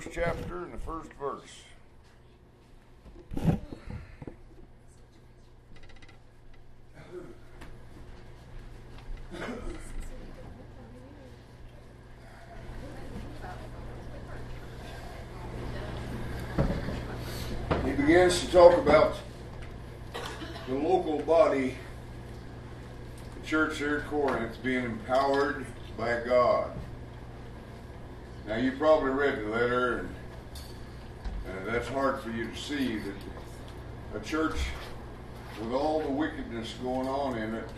first chapter and the first verse. He begins to talk about the local body, the church there at Corinth, being empowered by God. Now, you probably read the letter, and uh, that's hard for you to see that a church with all the wickedness going on in it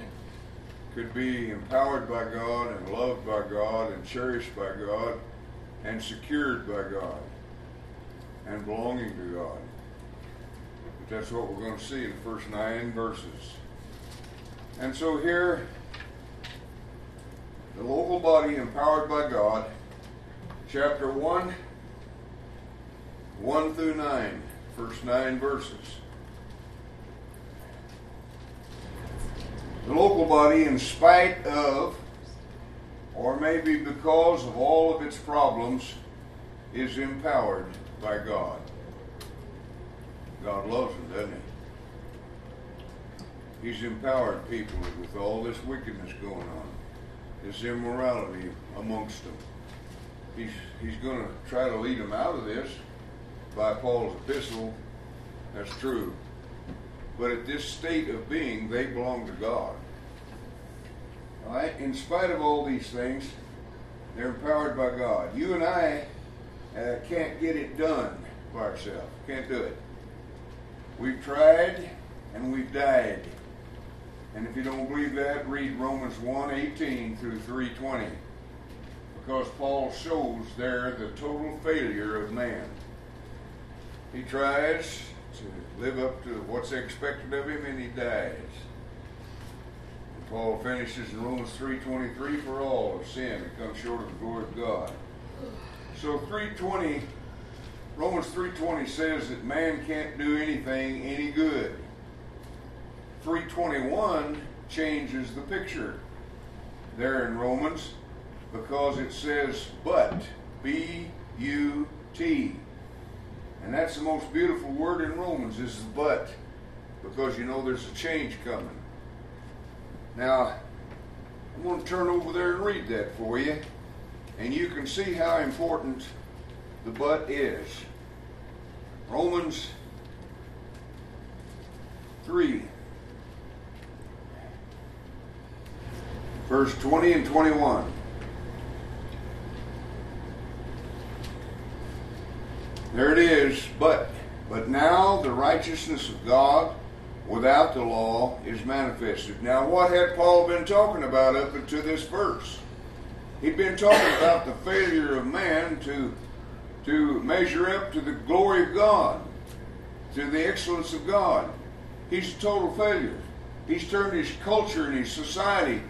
could be empowered by God and loved by God and cherished by God and secured by God and belonging to God. But that's what we're going to see in the first nine verses. And so here, the local body empowered by God, chapter 1, 1 through 9, first nine verses. The local body, in spite of, or maybe because of all of its problems, is empowered by God. God loves them, doesn't He? He's empowered people with all this wickedness going on, this immorality amongst them. He's, he's going to try to lead them out of this by Paul's epistle. That's true. But at this state of being, they belong to God. All right? In spite of all these things, they're empowered by God. You and I uh, can't get it done by ourselves. Can't do it. We've tried and we've died. And if you don't believe that, read Romans 1:18 through 3:20. Because Paul shows there the total failure of man. He tries to live up to what's expected of him and he dies. And Paul finishes in Romans 3:23 for all have sinned and come short of the glory of God. So 320 Romans 3:20 says that man can't do anything any good. 321 changes the picture there in Romans because it says but B U T. And that's the most beautiful word in Romans is but because you know there's a change coming. Now, I'm going to turn over there and read that for you. And you can see how important the but is. Romans 3, verse 20 and 21. There it is, but but now the righteousness of God without the law is manifested. Now what had Paul been talking about up until this verse? He'd been talking about the failure of man to to measure up to the glory of God, to the excellence of God. He's a total failure. He's turned his culture and his society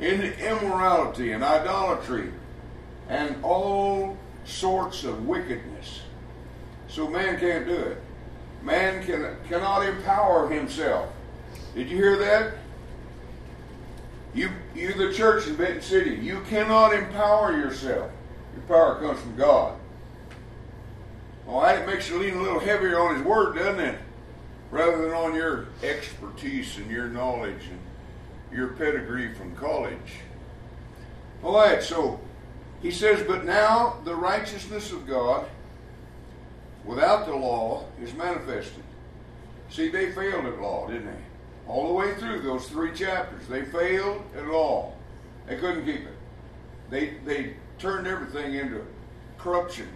into immorality and idolatry and all sorts of wickedness. So man can't do it. Man can, cannot empower himself. Did you hear that? You, you, the church in Benton City, you cannot empower yourself. Your power comes from God. All right, it makes you lean a little heavier on His Word, doesn't it? Rather than on your expertise and your knowledge and your pedigree from college. All right, so he says, But now the righteousness of God without the law is manifested. See, they failed at law, didn't they? All the way through those three chapters. They failed at law. They couldn't keep it. They, they turned everything into corruption.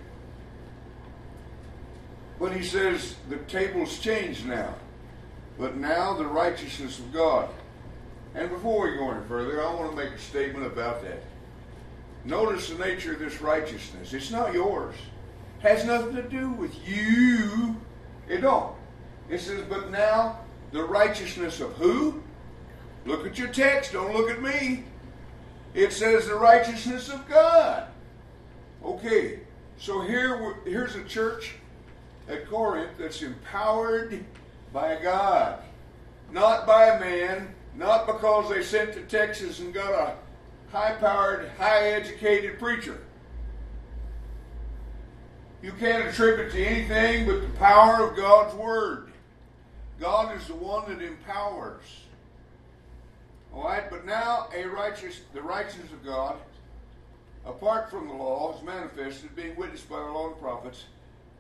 But he says the table's changed now. But now the righteousness of God. And before we go any further, I want to make a statement about that. Notice the nature of this righteousness. It's not yours. Has nothing to do with you. It don't. It says, but now the righteousness of who? Look at your text. Don't look at me. It says the righteousness of God. Okay, so here, here's a church at Corinth that's empowered by God, not by a man, not because they sent to Texas and got a high powered, high educated preacher. You can't attribute to anything but the power of God's Word. God is the one that empowers. All right, but now a righteous, the righteousness of God, apart from the law, is manifested, being witnessed by the law and the prophets,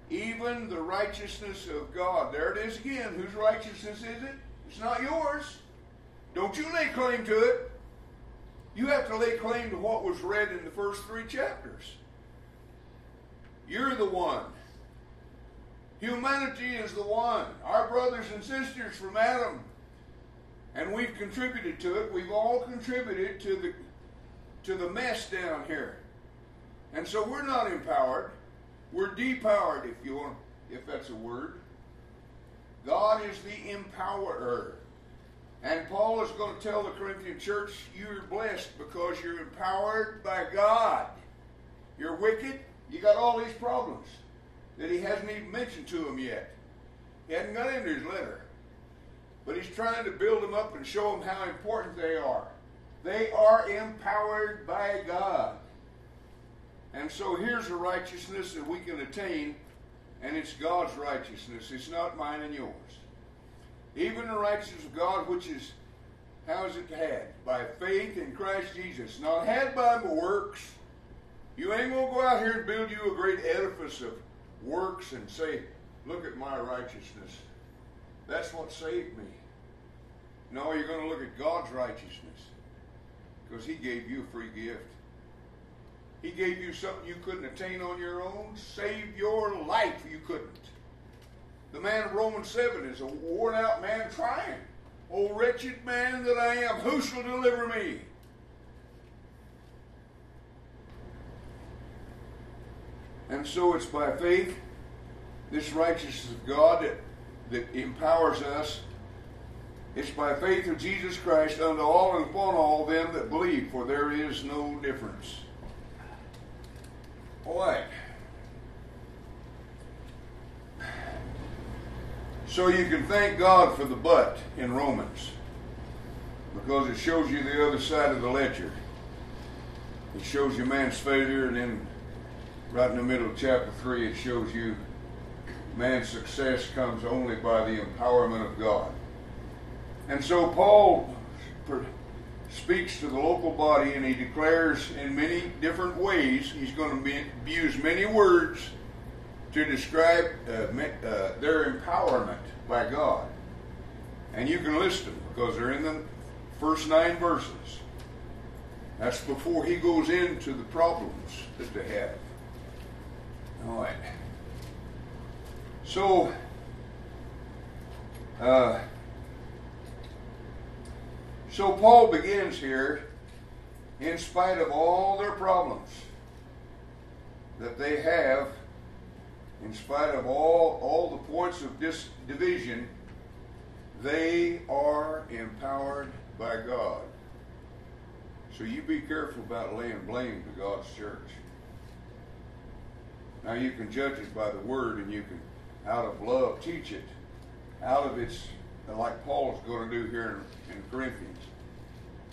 even the righteousness of God. There it is again. Whose righteousness is it? It's not yours. Don't you lay claim to it. You have to lay claim to what was read in the first three chapters. You're the one. Humanity is the one. Our brothers and sisters from Adam. And we've contributed to it. We've all contributed to the to the mess down here. And so we're not empowered. We're depowered, if you want, if that's a word. God is the empowerer. And Paul is going to tell the Corinthian church, you're blessed because you're empowered by God. You're wicked, you got all these problems that he hasn't even mentioned to them yet. He hadn't got into his letter. But he's trying to build them up and show them how important they are. They are empowered by God. And so here's a righteousness that we can attain, and it's God's righteousness. It's not mine and yours. Even the righteousness of God, which is, how is it had? By faith in Christ Jesus. Not had by works. You ain't going to go out here and build you a great edifice of works and say, look at my righteousness. That's what saved me. No, you're going to look at God's righteousness because He gave you a free gift. He gave you something you couldn't attain on your own. Save your life, you couldn't. The man of Romans 7 is a worn out man trying. O wretched man that I am, who shall deliver me? And so it's by faith, this righteousness of God that, that empowers us. It's by faith of Jesus Christ unto all and upon all them that believe, for there is no difference. All right. So you can thank God for the but in Romans because it shows you the other side of the ledger. It shows you man's failure, and then right in the middle of chapter 3, it shows you man's success comes only by the empowerment of God. And so Paul speaks to the local body and he declares in many different ways, he's going to use many words to describe uh, uh, their empowerment by God. And you can list them because they're in the first nine verses. That's before he goes into the problems that they have. All right. So, uh, so Paul begins here, in spite of all their problems that they have in spite of all, all the points of dis- division, they are empowered by God. So you be careful about laying blame to God's church. Now you can judge it by the word and you can, out of love, teach it. Out of its, like Paul is going to do here in, in Corinthians.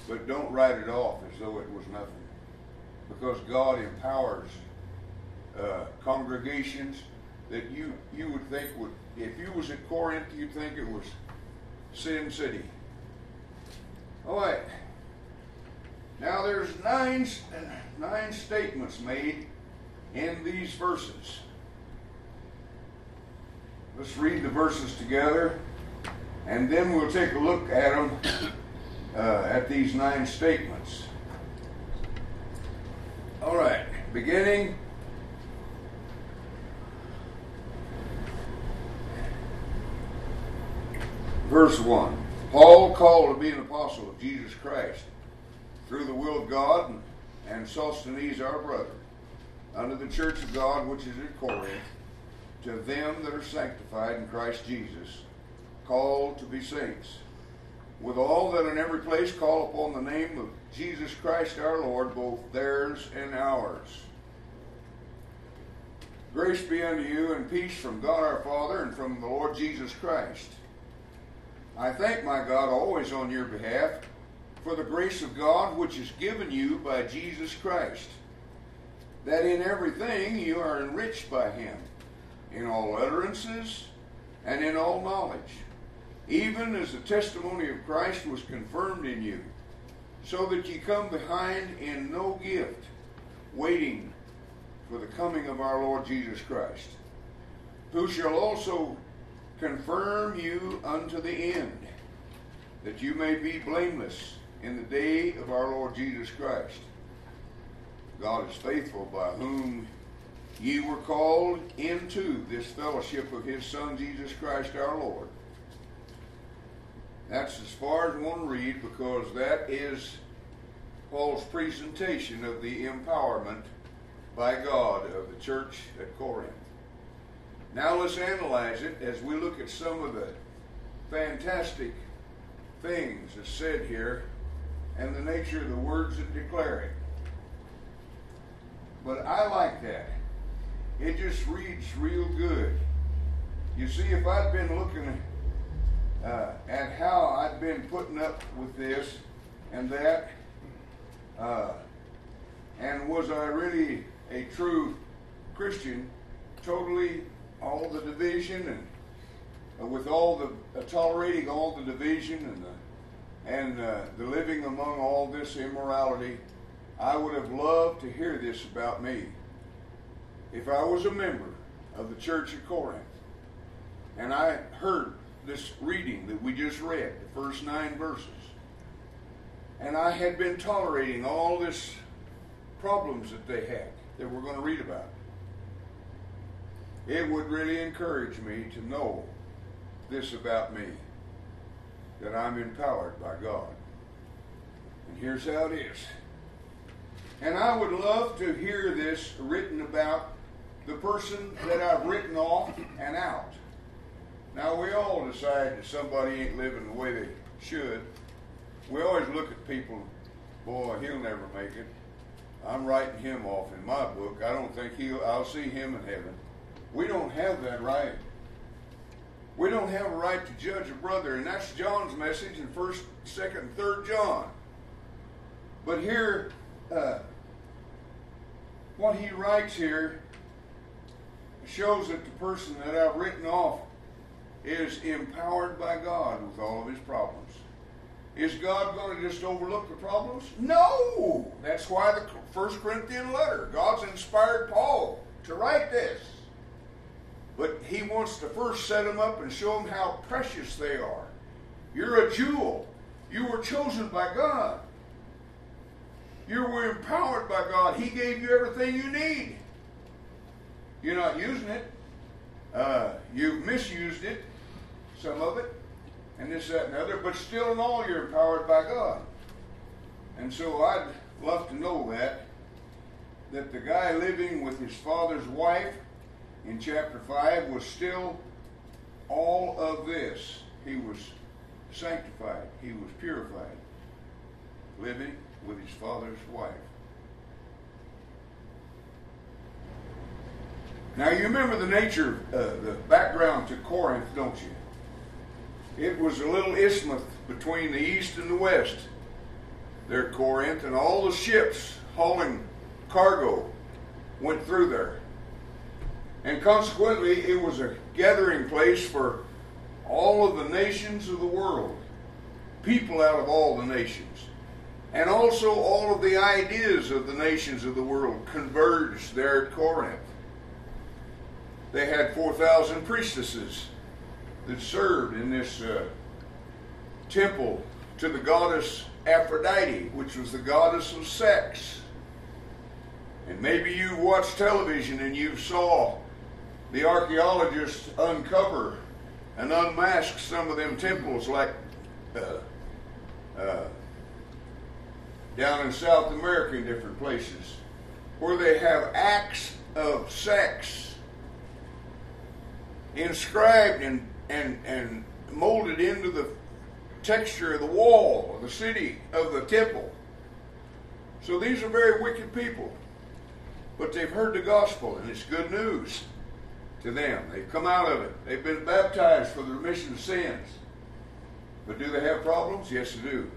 But don't write it off as though it was nothing. Because God empowers uh, congregations that you you would think would if you was at Corinth you'd think it was Sin City. All right. Now there's nine nine statements made in these verses. Let's read the verses together, and then we'll take a look at them uh, at these nine statements. All right, beginning Verse 1 Paul, called to be an apostle of Jesus Christ, through the will of God, and Sosthenes our brother, unto the church of God which is at Corinth, to them that are sanctified in Christ Jesus, called to be saints, with all that in every place call upon the name of Jesus Christ our Lord, both theirs and ours. Grace be unto you and peace from God our Father and from the Lord Jesus Christ I thank my God always on your behalf for the grace of God which is given you by Jesus Christ. That in everything you are enriched by him, in all utterances and in all knowledge, even as the testimony of Christ was confirmed in you, so that ye come behind in no gift, waiting for the coming of our Lord Jesus Christ, who shall also confirm you unto the end, that you may be blameless in the day of our Lord Jesus Christ. God is faithful, by whom ye were called into this fellowship of his Son, Jesus Christ our Lord. That's as far as one read because that is Paul's presentation of the empowerment by God of the church at Corinth. Now let's analyze it as we look at some of the fantastic things that's said here and the nature of the words that declare it. But I like that. It just reads real good. You see, if I'd been looking uh, at how I'd been putting up with this and that, uh, and was I really a true Christian, totally all the division and uh, with all the uh, tolerating all the division and the and uh, the living among all this immorality, I would have loved to hear this about me. If I was a member of the church at Corinth and I heard this reading that we just read, the first nine verses, and I had been tolerating all this problems that they had that we're going to read about, it would really encourage me to know this about me that I'm empowered by God. And here's how it is. And I would love to hear this written about the person that I've written off and out. Now, we all decide that somebody ain't living the way they should. We always look at people, boy, he'll never make it. I'm writing him off in my book. I don't think he'll, I'll see him in heaven. We don't have that right. We don't have a right to judge a brother, and that's John's message in First, Second, Third John. But here, uh, what he writes here shows that the person that I've written off is empowered by God with all of his problems. Is God going to just overlook the problems? No! That's why the First Corinthian letter, God's inspired Paul to write this. But he wants to first set them up and show them how precious they are. You're a jewel. You were chosen by God. You were empowered by God. He gave you everything you need. You're not using it. Uh, you've misused it, some of it, and this, that, and the other, but still in all you're empowered by God. And so I'd love to know that, that the guy living with his father's wife in chapter 5 was still all of this. He was sanctified, he was purified, living with his father's wife. Now, you remember the nature, uh, the background to Corinth, don't you? It was a little isthmus between the east and the west. There Corinth, and all the ships hauling cargo went through there. And consequently, it was a gathering place for all of the nations of the world, people out of all the nations. And also, all of the ideas of the nations of the world converged there at Corinth. They had 4,000 priestesses that served in this uh, temple to the goddess Aphrodite, which was the goddess of sex. And maybe you watched television and you saw the archaeologists uncover and unmask some of them temples like uh, uh, down in South America in different places where they have acts of sex inscribed and, and, and molded into the texture of the wall of the city of the temple. So these are very wicked people. But they've heard the gospel and it's good news to them. They've come out of it. They've been baptized for the remission of sins. But do they have problems? Yes, they do.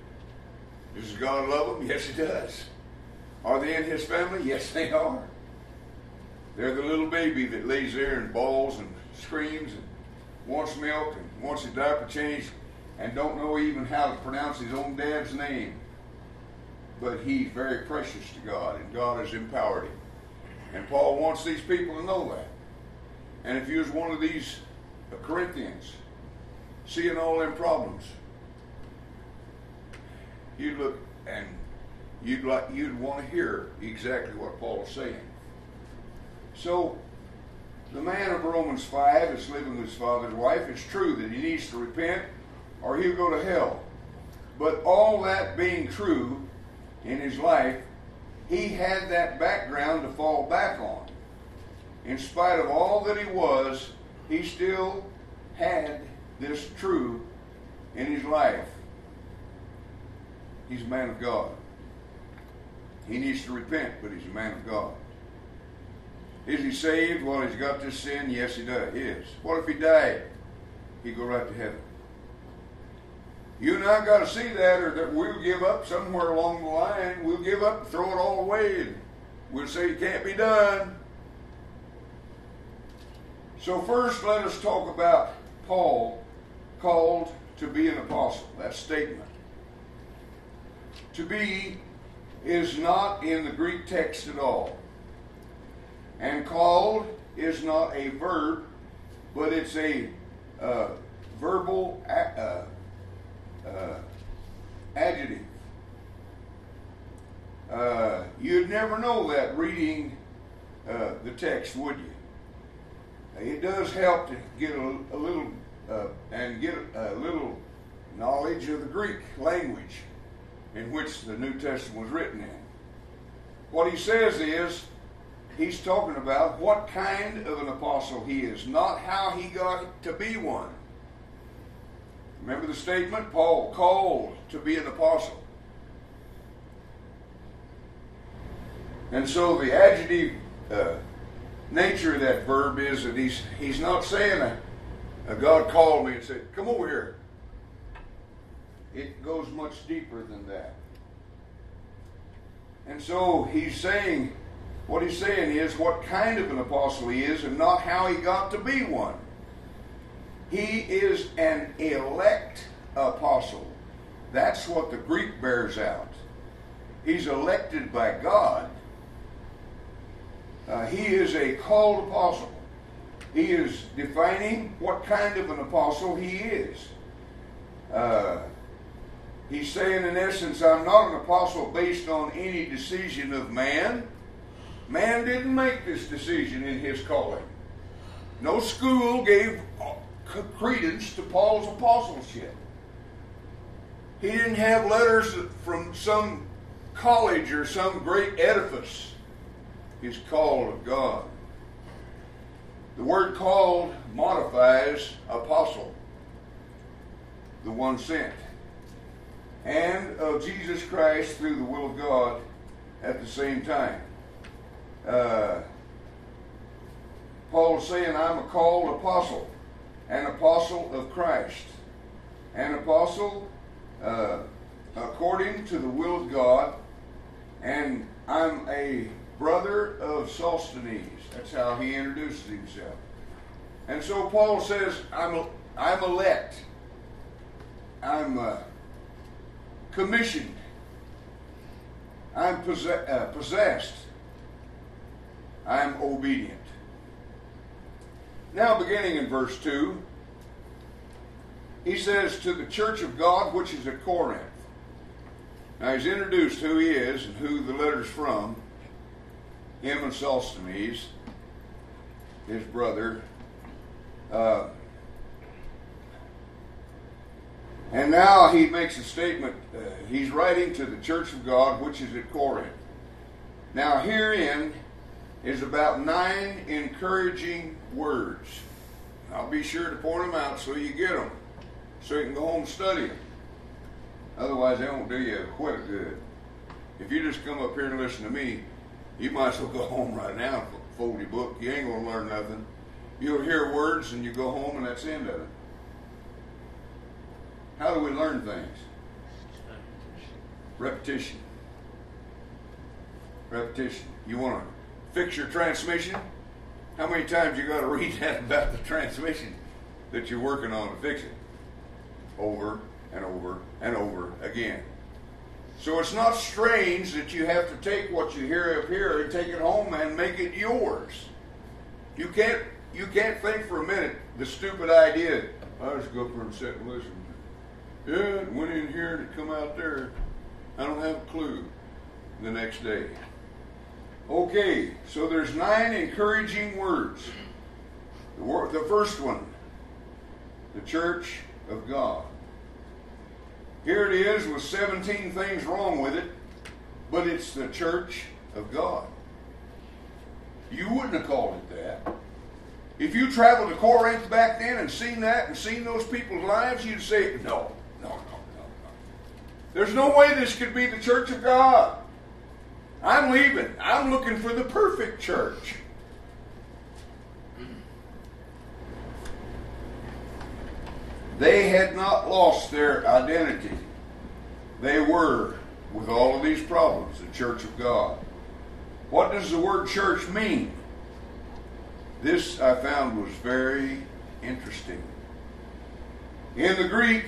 Does God love them? Yes, He does. Are they in His family? Yes, they are. They're the little baby that lays there and bawls and screams and wants milk and wants his diaper changed and don't know even how to pronounce his own dad's name. But he's very precious to God, and God has empowered him. And Paul wants these people to know that. And if you was one of these Corinthians, seeing all them problems, you'd look and you'd like you'd want to hear exactly what Paul is saying. So the man of Romans 5 is living with his father's wife. It's true that he needs to repent or he'll go to hell. But all that being true in his life, he had that background to fall back on. In spite of all that he was, he still had this true in his life. He's a man of God. He needs to repent, but he's a man of God. Is he saved? Well, he's got this sin. Yes, he does. He is. What if he died? He'd go right to heaven. You and I got to see that, or that we'll give up somewhere along the line. We'll give up, throw it all away, and we'll say it can't be done. So first, let us talk about Paul called to be an apostle. That statement. To be is not in the Greek text at all. And called is not a verb, but it's a uh, verbal uh, uh, adjective. Uh, you'd never know that reading uh, the text, would you? It does help to get a, a little uh, and get a little knowledge of the Greek language in which the New Testament was written in. What he says is he's talking about what kind of an apostle he is, not how he got to be one. Remember the statement? Paul called to be an apostle. And so the adjective uh, nature of that verb is that he's, he's not saying a, a God called me and said, Come over here. It goes much deeper than that. And so he's saying, what he's saying is what kind of an apostle he is and not how he got to be one. He is an elect apostle. That's what the Greek bears out. He's elected by God. Uh, he is a called apostle. He is defining what kind of an apostle he is. Uh, he's saying, in essence, I'm not an apostle based on any decision of man. Man didn't make this decision in his calling. No school gave uh, credence to Paul's apostleship. He didn't have letters from some college or some great edifice. He's called of God. The word called modifies apostle, the one sent, and of Jesus Christ through the will of God at the same time. Uh, is saying, I'm a called apostle, an apostle of Christ, an apostle uh, according to the will of God, and I'm a brother of Sosthenes. That's how he introduces himself. And so Paul says, I'm, I'm elect. I'm uh, commissioned. I'm possess- uh, possessed. I'm obedient. Now, beginning in verse 2, he says, To the church of God which is at Corinth. Now, he's introduced who he is and who the letter's from. Him and Sosthenes, his brother. Uh, and now he makes a statement. Uh, he's writing to the church of God which is at Corinth. Now, herein is about nine encouraging words. I'll be sure to point them out so you get them, so you can go home and study them. Otherwise, they won't do you a whit good. If you just come up here and listen to me, you might as well go home right now and fold your book. You ain't going to learn nothing. You'll hear words and you go home and that's the end of it. How do we learn things? Repetition. Repetition. You want to fix your transmission, How many times you got to read that about the transmission that you're working on to fix it? Over and over and over again. So it's not strange that you have to take what you hear up here and take it home and make it yours. You can't you can't think for a minute the stupid idea. I just go up there and sit and listen. Yeah, it went in here and it come out there. I don't have a clue. The next day. Okay, so there's nine encouraging words. The, the first one, the church of God. Here it is with 17 things wrong with it, but it's the church of God. You wouldn't have called it that. If you traveled to Corinth back then and seen that and seen those people's lives, you'd say, no. There's no way this could be the church of God. I'm leaving. I'm looking for the perfect church. They had not lost their identity. They were, with all of these problems, the church of God. What does the word church mean? This I found was very interesting. In the Greek,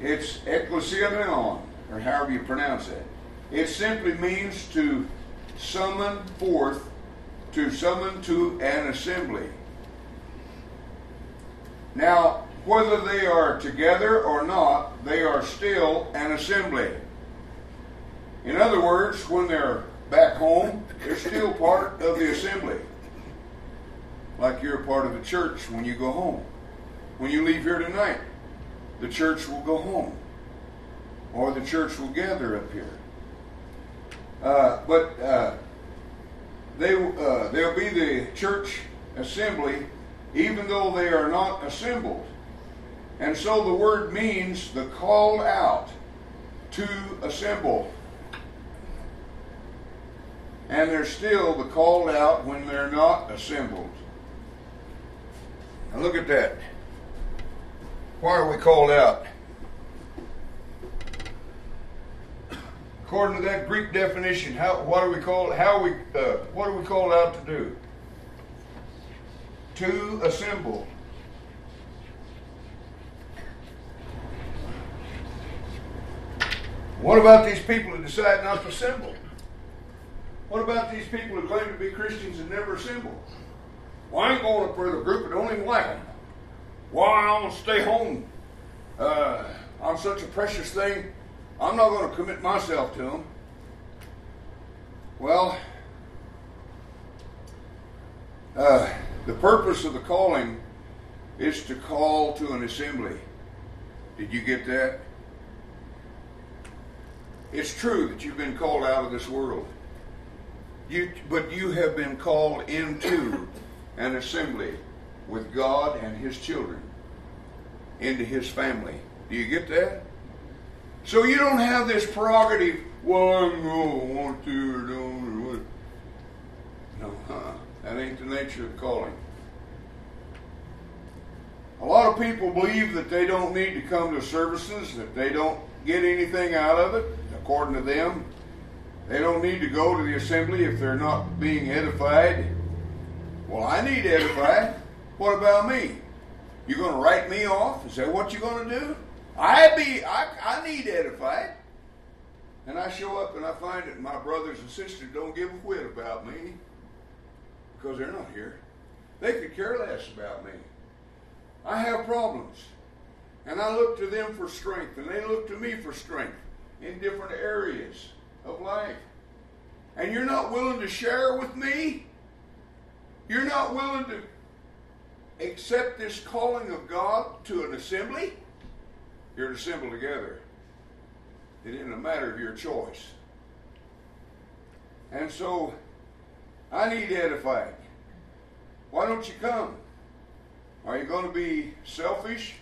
it's ekklesionon, or however you pronounce that. It simply means to summon forth, to summon to an assembly. Now, whether they are together or not, they are still an assembly. In other words, when they're back home, they're still part of the assembly. Like you're a part of the church when you go home. When you leave here tonight, the church will go home. Or the church will gather up here. Uh, but uh, they, uh, they'll be the church assembly even though they are not assembled. And so the word means the called out to assemble. And they're still the called out when they're not assembled. Now look at that. Why are we called out? According to that Greek definition, how what are we called? How we uh, what are we called out to do? To assemble. What about these people who decide not to assemble? What about these people who claim to be Christians and never assemble? Well, I ain't going up for the group I don't even like them. Why, I'm going to stay home. Uh, I'm such a precious thing. I'm not going to commit myself to them. Well, uh, the purpose of the calling is to call to an assembly. Did you get that? It's true that you've been called out of this world. You, but you have been called into an assembly with God and His children, into His family. Do you get that? So you don't have this prerogative, well, I'm going to want to or don't or what. No, huh? That ain't the nature of calling. A lot of people believe that they don't need to come to services, that they don't get anything out of it, according to them. They don't need to go to the assembly if they're not being edified. Well, I need edified. What about me? You're going to write me off? Is that what you're going to do? I be I, I need edified. And I show up and I find that my brothers and sisters don't give a whit about me because they're not here. They could care less about me. I have problems. And I look to them for strength, and they look to me for strength in different areas of life. And you're not willing to share with me? You're not willing to accept this calling of God to an assembly? You're to assemble together. It isn't a matter of your choice. And so, I need edifying. Why don't you come? Are you going to be selfish?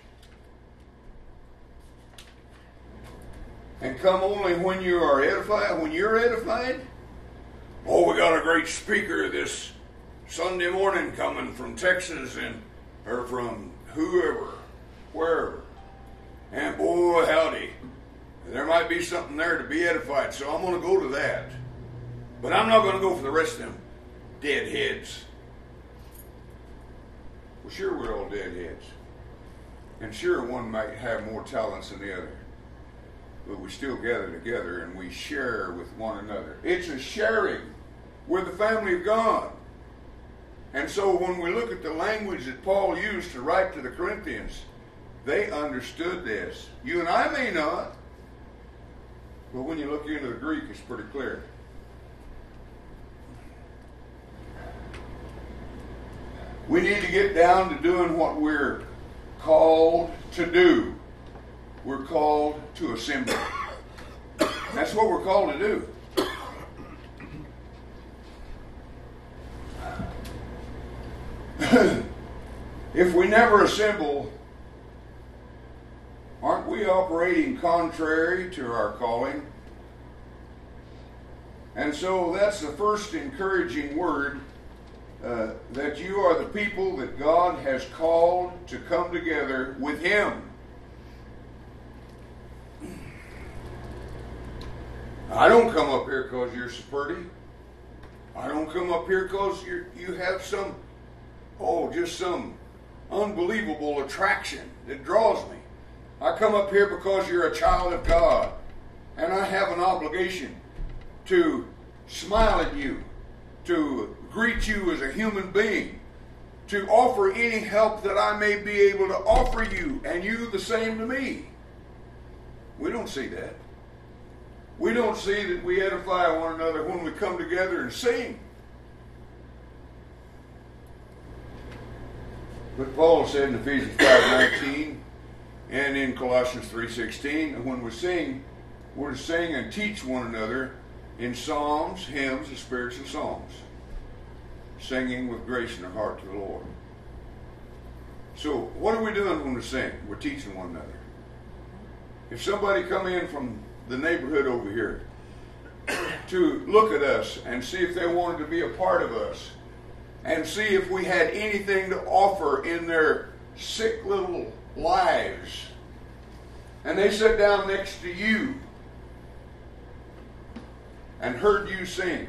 And come only when you are edified, when you're edified? Oh, we got a great speaker this Sunday morning coming from Texas and or from whoever, wherever. And boy, howdy, there might be something there to be edified, so I'm going to go to that. But I'm not going to go for the rest of them. deadheads. Well, sure, we're all deadheads. And sure, one might have more talents than the other. But we still gather together and we share with one another. It's a sharing. We're the family of God. And so when we look at the language that Paul used to write to the Corinthians, they understood this. You and I may not, but when you look into the Greek, it's pretty clear. We need to get down to doing what we're called to do. We're called to assemble. That's what we're called to do. if we never assemble, aren't we operating contrary to our calling? And so that's the first encouraging word uh, that you are the people that God has called to come together with Him. I don't come up here because you're so pretty. I don't come up here because you you have some, oh, just some unbelievable attraction that draws me. I come up here because you're a child of God, and I have an obligation to smile at you, to greet you as a human being, to offer any help that I may be able to offer you, and you the same to me. We don't see that. We don't see that we edify one another when we come together and sing. But Paul said in Ephesians 5.19 and in Colossians 3.16, when we sing, we're to sing and teach one another in psalms, hymns, and spiritual songs singing with grace in our heart to the Lord. So, what are we doing when we sing? We're teaching one another. If somebody come in from the neighborhood over here to look at us and see if they wanted to be a part of us and see if we had anything to offer in their sick little lives, and they sat down next to you and heard you sing,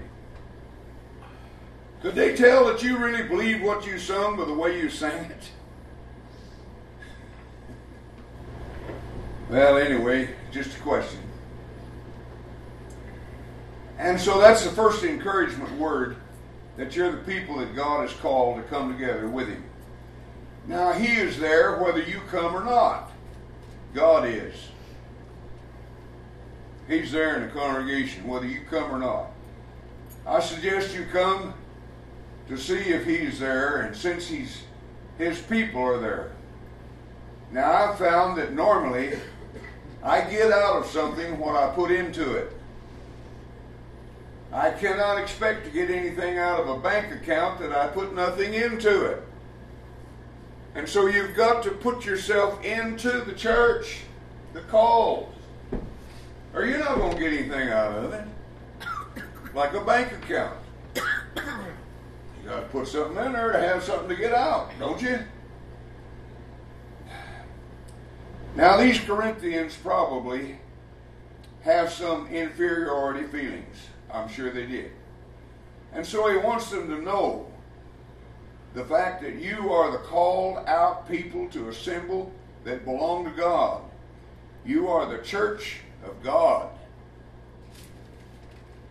could they tell that you really believed what you sung by the way you sang it? Well, anyway, just a question. And so that's the first encouragement word that you're the people that God has called to come together with Him. Now, He is there whether you come or not. God is. He's there in the congregation whether you come or not. I suggest you come to see if he's there, and since he's his people are there. Now I've found that normally I get out of something what I put into it. I cannot expect to get anything out of a bank account that I put nothing into it. And so you've got to put yourself into the church, the calls, or you're not going to get anything out of it. Like a bank account. You got to put something in there to have something to get out, don't you? Now, these Corinthians probably have some inferiority feelings. I'm sure they did. And so he wants them to know the fact that you are the called out people to assemble that belong to God. You are the church of God.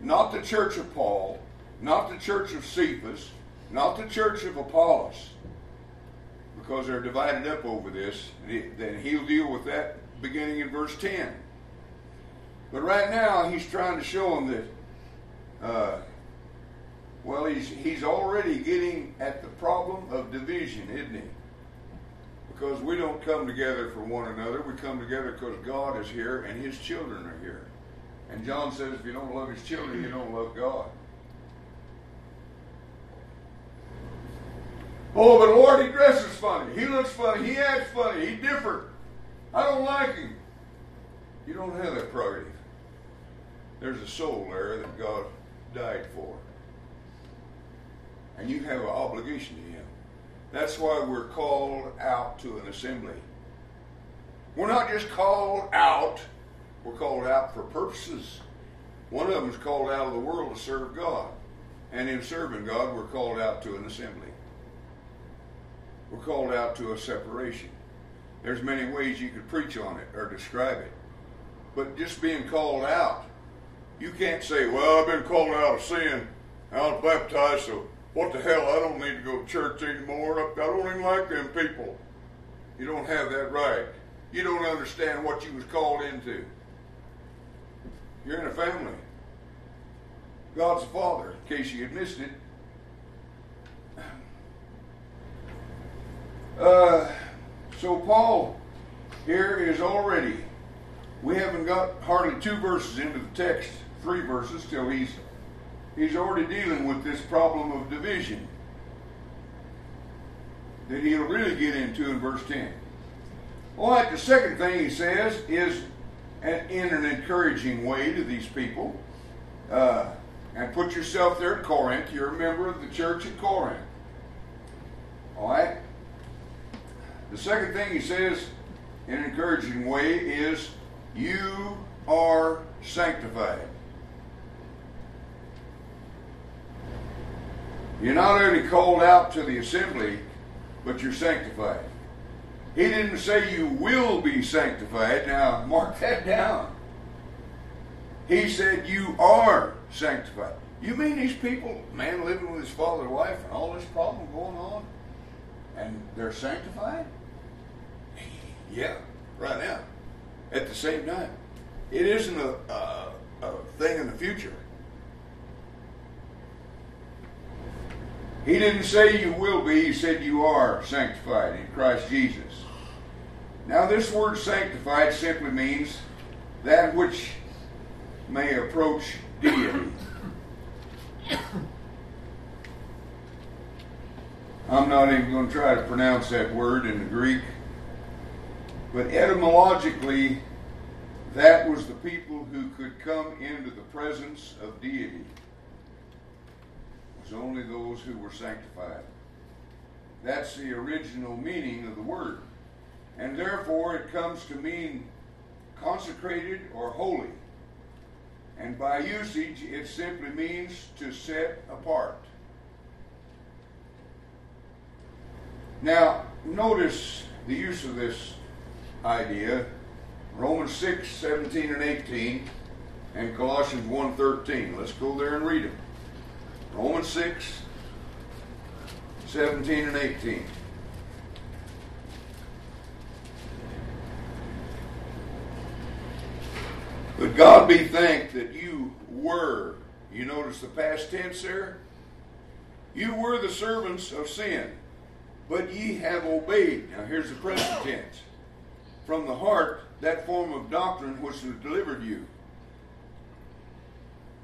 Not the church of Paul, not the church of Cephas, not the church of Apollos, because they're divided up over this. Then he'll deal with that beginning in verse 10. But right now, he's trying to show them that, uh, well, he's, he's already getting at the problem of division, isn't he? Because we don't come together for one another. We come together because God is here and his children are here. And John says if you don't love his children, you don't love God. Oh, but Lord, he dresses funny. He looks funny. He acts funny. He's different. I don't like him. You don't have that prerogative. There's a soul there that God died for. And you have an obligation to him. That's why we're called out to an assembly. We're not just called out, we're called out for purposes. One of them is called out of the world to serve God. And in serving God, we're called out to an assembly. We're called out to a separation. There's many ways you could preach on it or describe it. But just being called out, you can't say, well, I've been called out of sin. I was baptized, so what the hell? I don't need to go to church anymore. I don't even like them people. You don't have that right. You don't understand what you was called into. You're in a family. God's father, in case you had missed it. Uh, so Paul here is already, we haven't got hardly two verses into the text, three verses, till he's he's already dealing with this problem of division that he'll really get into in verse 10. All right, the second thing he says is an, in an encouraging way to these people. Uh, and put yourself there at Corinth. You're a member of the church at Corinth. All right? The second thing he says in an encouraging way is, You are sanctified. You're not only called out to the assembly, but you're sanctified. He didn't say you will be sanctified. Now, mark that down. He said you are sanctified. You mean these people, man living with his father and wife and all this problem going on, and they're sanctified? Yeah, right now. At the same time. It isn't a, a, a thing in the future. He didn't say you will be, he said you are sanctified in Christ Jesus. Now, this word sanctified simply means that which may approach deity. I'm not even going to try to pronounce that word in the Greek. But etymologically, that was the people who could come into the presence of deity. It was only those who were sanctified. That's the original meaning of the word. And therefore, it comes to mean consecrated or holy. And by usage, it simply means to set apart. Now, notice the use of this idea Romans 6, 17 and 18, and Colossians 1, 13. Let's go there and read them. Romans 6, 17 and 18. But God be thanked that you were, you notice the past tense there? You were the servants of sin, but ye have obeyed. Now here's the present tense. From the heart, that form of doctrine which was delivered you.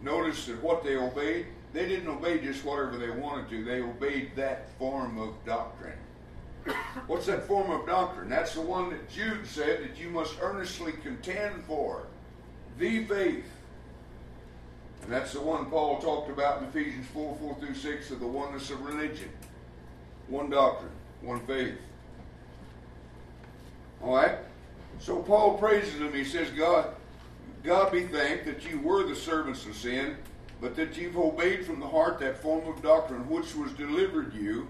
Notice that what they obeyed, they didn't obey just whatever they wanted to, they obeyed that form of doctrine. What's that form of doctrine? That's the one that Jude said that you must earnestly contend for the faith. And that's the one Paul talked about in Ephesians 4 4 through 6 of the oneness of religion. One doctrine, one faith. All right? So Paul praises him. He says, God, God be thanked that you were the servants of sin, but that you've obeyed from the heart that form of doctrine which was delivered you,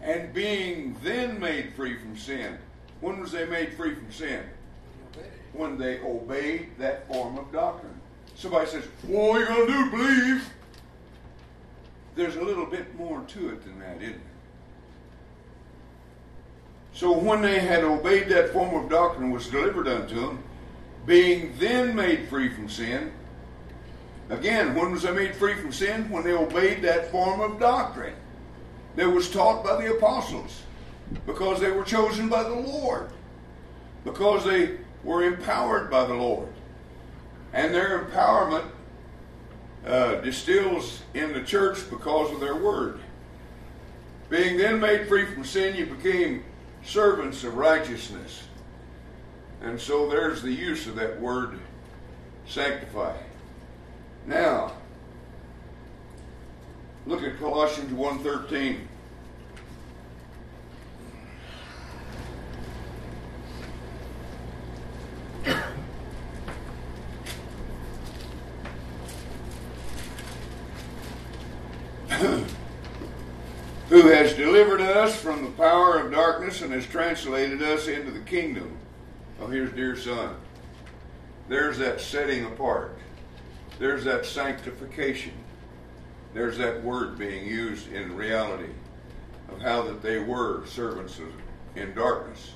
and being then made free from sin. When was they made free from sin? when they obeyed that form of doctrine. Somebody says, Well, are you going to do believe. There's a little bit more to it than that, isn't there? So when they had obeyed that form of doctrine was delivered unto them, being then made free from sin, again, when was they made free from sin? When they obeyed that form of doctrine that was taught by the apostles, because they were chosen by the Lord, because they were empowered by the Lord. And their empowerment uh, distills in the church because of their word. Being then made free from sin, you became servants of righteousness. And so there's the use of that word sanctify. Now, look at Colossians 1.13. who has delivered us from the power of darkness and has translated us into the kingdom oh, of his dear Son. There's that setting apart. There's that sanctification. There's that word being used in reality of how that they were servants of, in darkness,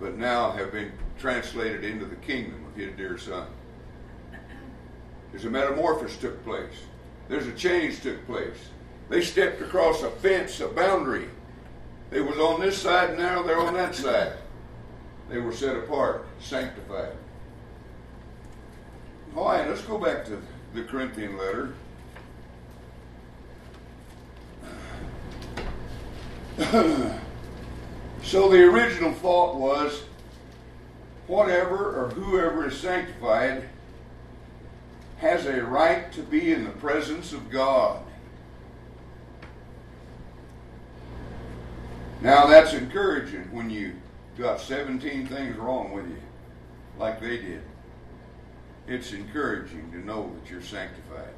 but now have been translated into the kingdom of his dear Son. There's a metamorphosis took place. There's a change took place. They stepped across a fence, a boundary. They was on this side, now they're on that side. They were set apart, sanctified. All right, let's go back to the Corinthian letter. so the original thought was whatever or whoever is sanctified has a right to be in the presence of God. Now that's encouraging when you got 17 things wrong with you, like they did. It's encouraging to know that you're sanctified.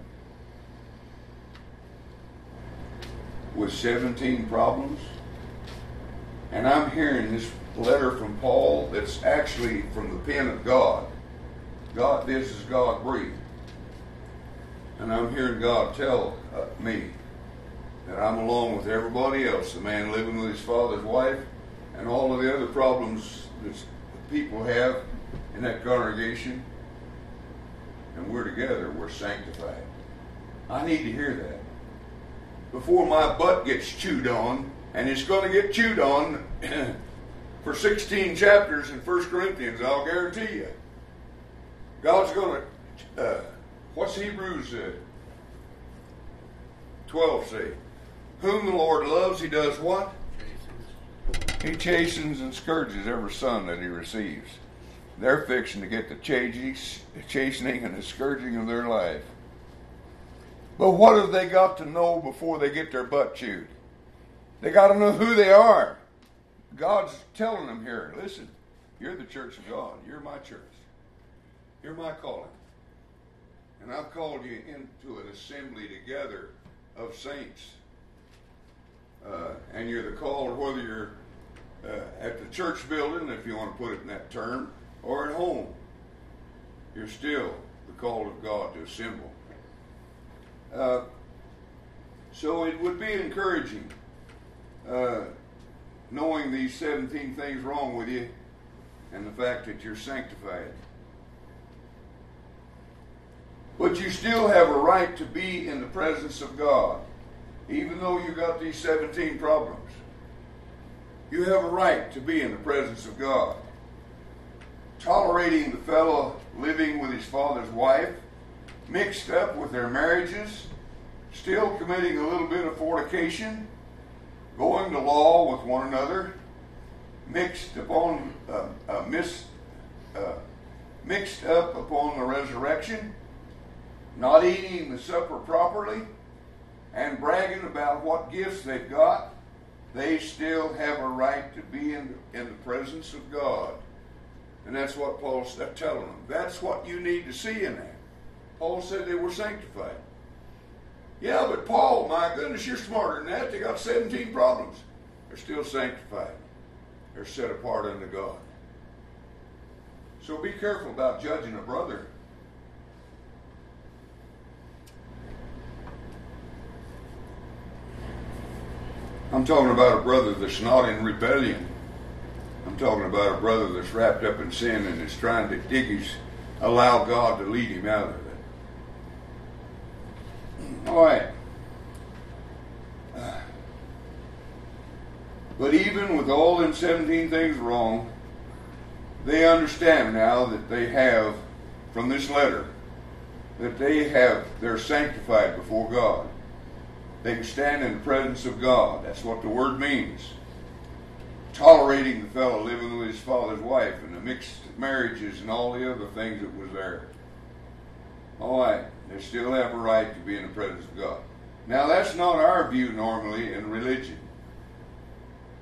With 17 problems, and I'm hearing this letter from Paul that's actually from the pen of God. God, this is God breathed. And I'm hearing God tell uh, me that I'm along with everybody else, the man living with his father's wife, and all of the other problems that people have in that congregation. And we're together, we're sanctified. I need to hear that. Before my butt gets chewed on, and it's going to get chewed on for 16 chapters in 1 Corinthians, I'll guarantee you. God's going to, uh, what's Hebrews uh, 12 say? Whom the Lord loves, he does what? He chastens and scourges every son that he receives. They're fixing to get the chastening and the scourging of their life. But what have they got to know before they get their butt chewed? They got to know who they are. God's telling them here listen, you're the church of God. You're my church. You're my calling. And I've called you into an assembly together of saints uh, and you're the called whether you're uh, at the church building, if you want to put it in that term, or at home. You're still the call of God to assemble. Uh, so it would be encouraging uh, knowing these 17 things wrong with you and the fact that you're sanctified. But you still have a right to be in the presence of God even though you got these 17 problems. You have a right to be in the presence of God. Tolerating the fellow living with his father's wife, mixed up with their marriages, still committing a little bit of fornication, going to law with one another, mixed upon uh, uh, mis, uh, mixed up upon the resurrection, not eating the supper properly, and bragging about what gifts they've got, they still have a right to be in, in the presence of God. And that's what Paul's telling them. That's what you need to see in that. Paul said they were sanctified. Yeah, but Paul, my goodness, you're smarter than that. They got 17 problems. They're still sanctified. They're set apart unto God. So be careful about judging a brother I'm talking about a brother that's not in rebellion. I'm talking about a brother that's wrapped up in sin and is trying to dig his, allow God to lead him out of it. All right. But even with all them 17 things wrong, they understand now that they have, from this letter, that they have, they're sanctified before God. They can stand in the presence of God. That's what the word means. Tolerating the fellow living with his father's wife and the mixed marriages and all the other things that was there. All right, they still have a right to be in the presence of God. Now, that's not our view normally in religion.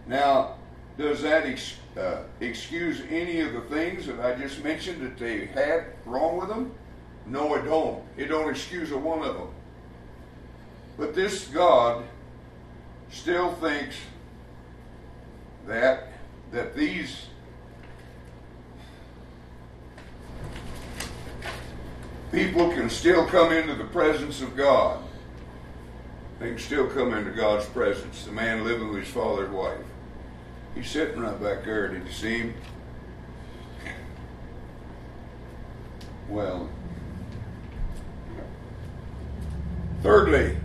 Now, does that ex- uh, excuse any of the things that I just mentioned that they had wrong with them? No, it don't. It don't excuse a one of them. But this God still thinks that that these people can still come into the presence of God. They can still come into God's presence. The man living with his father's wife. He's sitting right back there. Did you see him? Well, thirdly,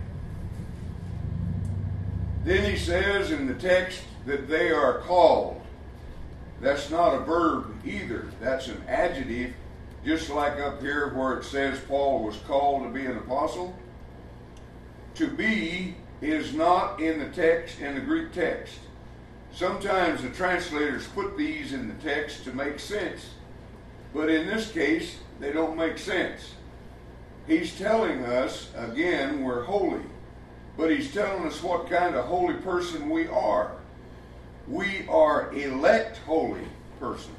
then he says in the text that they are called. That's not a verb either. That's an adjective, just like up here where it says Paul was called to be an apostle. To be is not in the text, in the Greek text. Sometimes the translators put these in the text to make sense. But in this case, they don't make sense. He's telling us, again, we're holy. But he's telling us what kind of holy person we are. We are elect holy persons.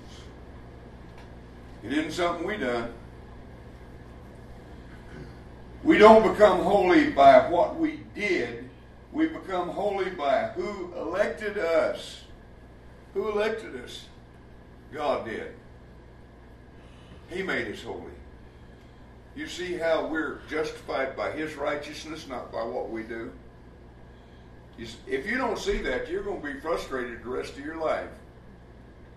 It isn't something we done. We don't become holy by what we did. We become holy by who elected us. Who elected us? God did. He made us holy. You see how we're justified by His righteousness, not by what we do? If you don't see that, you're going to be frustrated the rest of your life.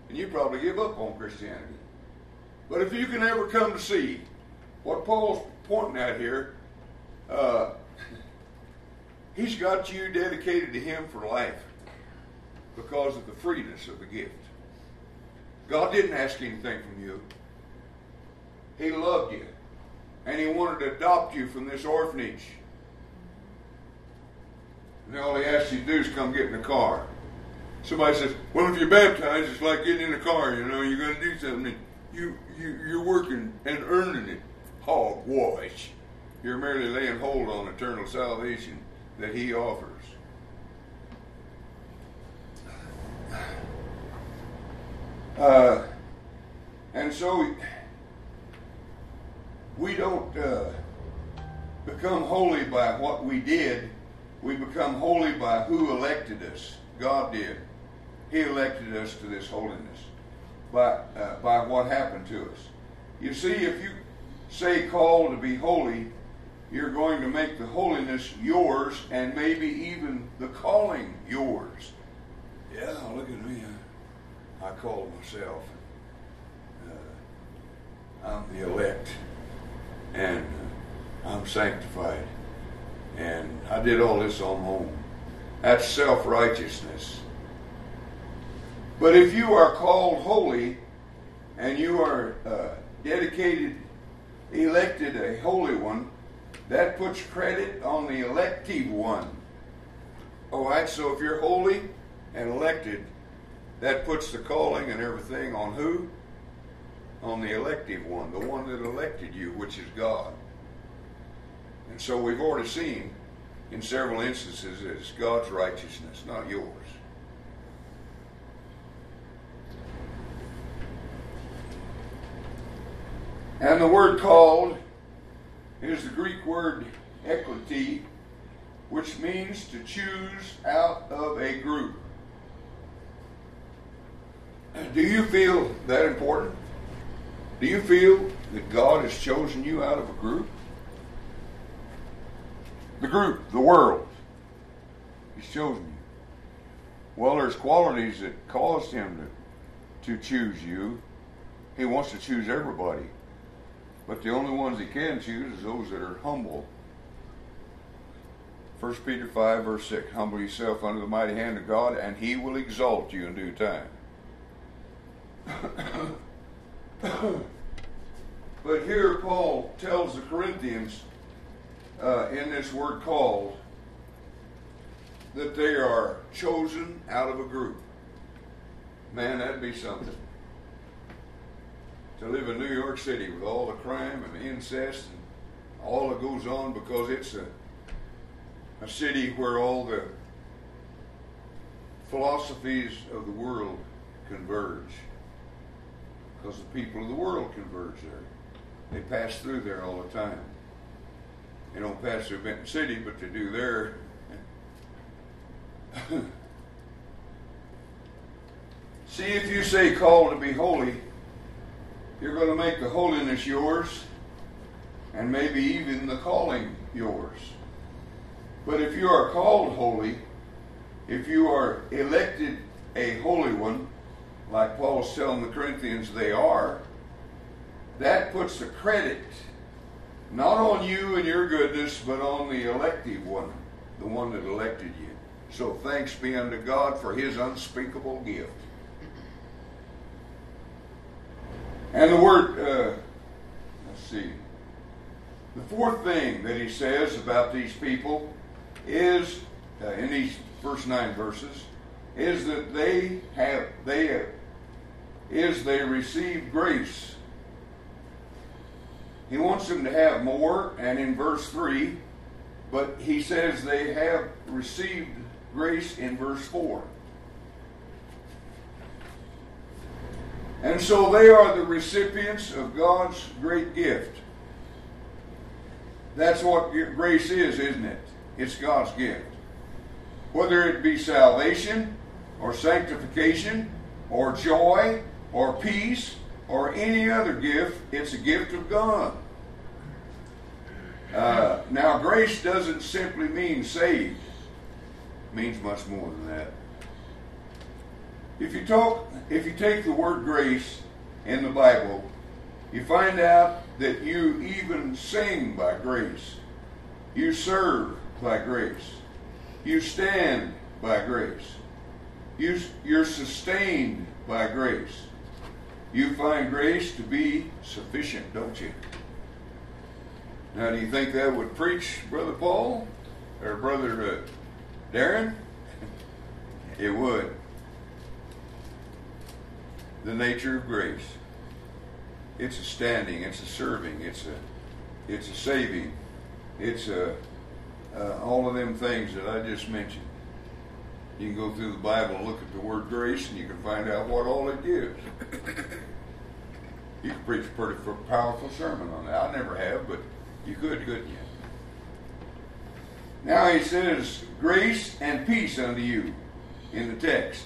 And you probably give up on Christianity. But if you can ever come to see what Paul's pointing at here, uh, he's got you dedicated to Him for life because of the freeness of the gift. God didn't ask anything from you. He loved you. And He wanted to adopt you from this orphanage. And all He asks you to do is come get in the car. Somebody says, well, if you're baptized, it's like getting in a car, you know, you're going to do something. You, you, you're working and earning it. Hogwash. You're merely laying hold on eternal salvation that He offers. Uh, and so we don't uh, become holy by what we did. We become holy by who elected us. God did. He elected us to this holiness by, uh, by what happened to us. You see, if you say called to be holy, you're going to make the holiness yours and maybe even the calling yours. Yeah, look at me. I, I called myself. Uh, I'm the elect. And uh, I'm sanctified. And I did all this on my own. That's self righteousness. But if you are called holy and you are uh, dedicated, elected a holy one, that puts credit on the elective one. All right, so if you're holy and elected, that puts the calling and everything on who? On the elective one, the one that elected you, which is God. And so we've already seen in several instances it's God's righteousness, not yours. And the word called is the Greek word ekleti, which means to choose out of a group. Do you feel that important? Do you feel that God has chosen you out of a group? The group, the world. He's chosen you. Well, there's qualities that caused him to, to choose you. He wants to choose everybody. But the only ones he can choose is those that are humble. 1 Peter 5, verse 6 Humble yourself under the mighty hand of God, and he will exalt you in due time. but here Paul tells the Corinthians uh, in this word called that they are chosen out of a group. Man, that'd be something to live in New York City with all the crime and incest and all that goes on because it's a, a city where all the philosophies of the world converge. Because the people of the world converge there. They pass through there all the time. They don't pass through Benton City, but they do there. See, if you say called to be holy, you're going to make the holiness yours and maybe even the calling yours. But if you are called holy, if you are elected a holy one, like Paul's telling the Corinthians they are, that puts the credit not on you and your goodness, but on the elective one, the one that elected you. So thanks be unto God for his unspeakable gift. And the word, uh, let's see, the fourth thing that he says about these people is, uh, in these first nine verses, is that they have, they have, is they receive grace. He wants them to have more, and in verse 3, but he says they have received grace in verse 4. And so they are the recipients of God's great gift. That's what grace is, isn't it? It's God's gift. Whether it be salvation, or sanctification, or joy, or peace, or any other gift, it's a gift of God. Uh, now, grace doesn't simply mean saved. It means much more than that. If you talk, if you take the word grace in the Bible, you find out that you even sing by grace. You serve by grace. You stand by grace. You, you're sustained by grace. You find grace to be sufficient, don't you? Now, do you think that would preach, Brother Paul or Brother uh, Darren? it would. The nature of grace. It's a standing. It's a serving. It's a, it's a saving. It's a, uh, all of them things that I just mentioned. You can go through the Bible and look at the word grace, and you can find out what all it gives. You could preach a pretty powerful sermon on that. I never have, but you could, couldn't you? Now he says, grace and peace unto you in the text.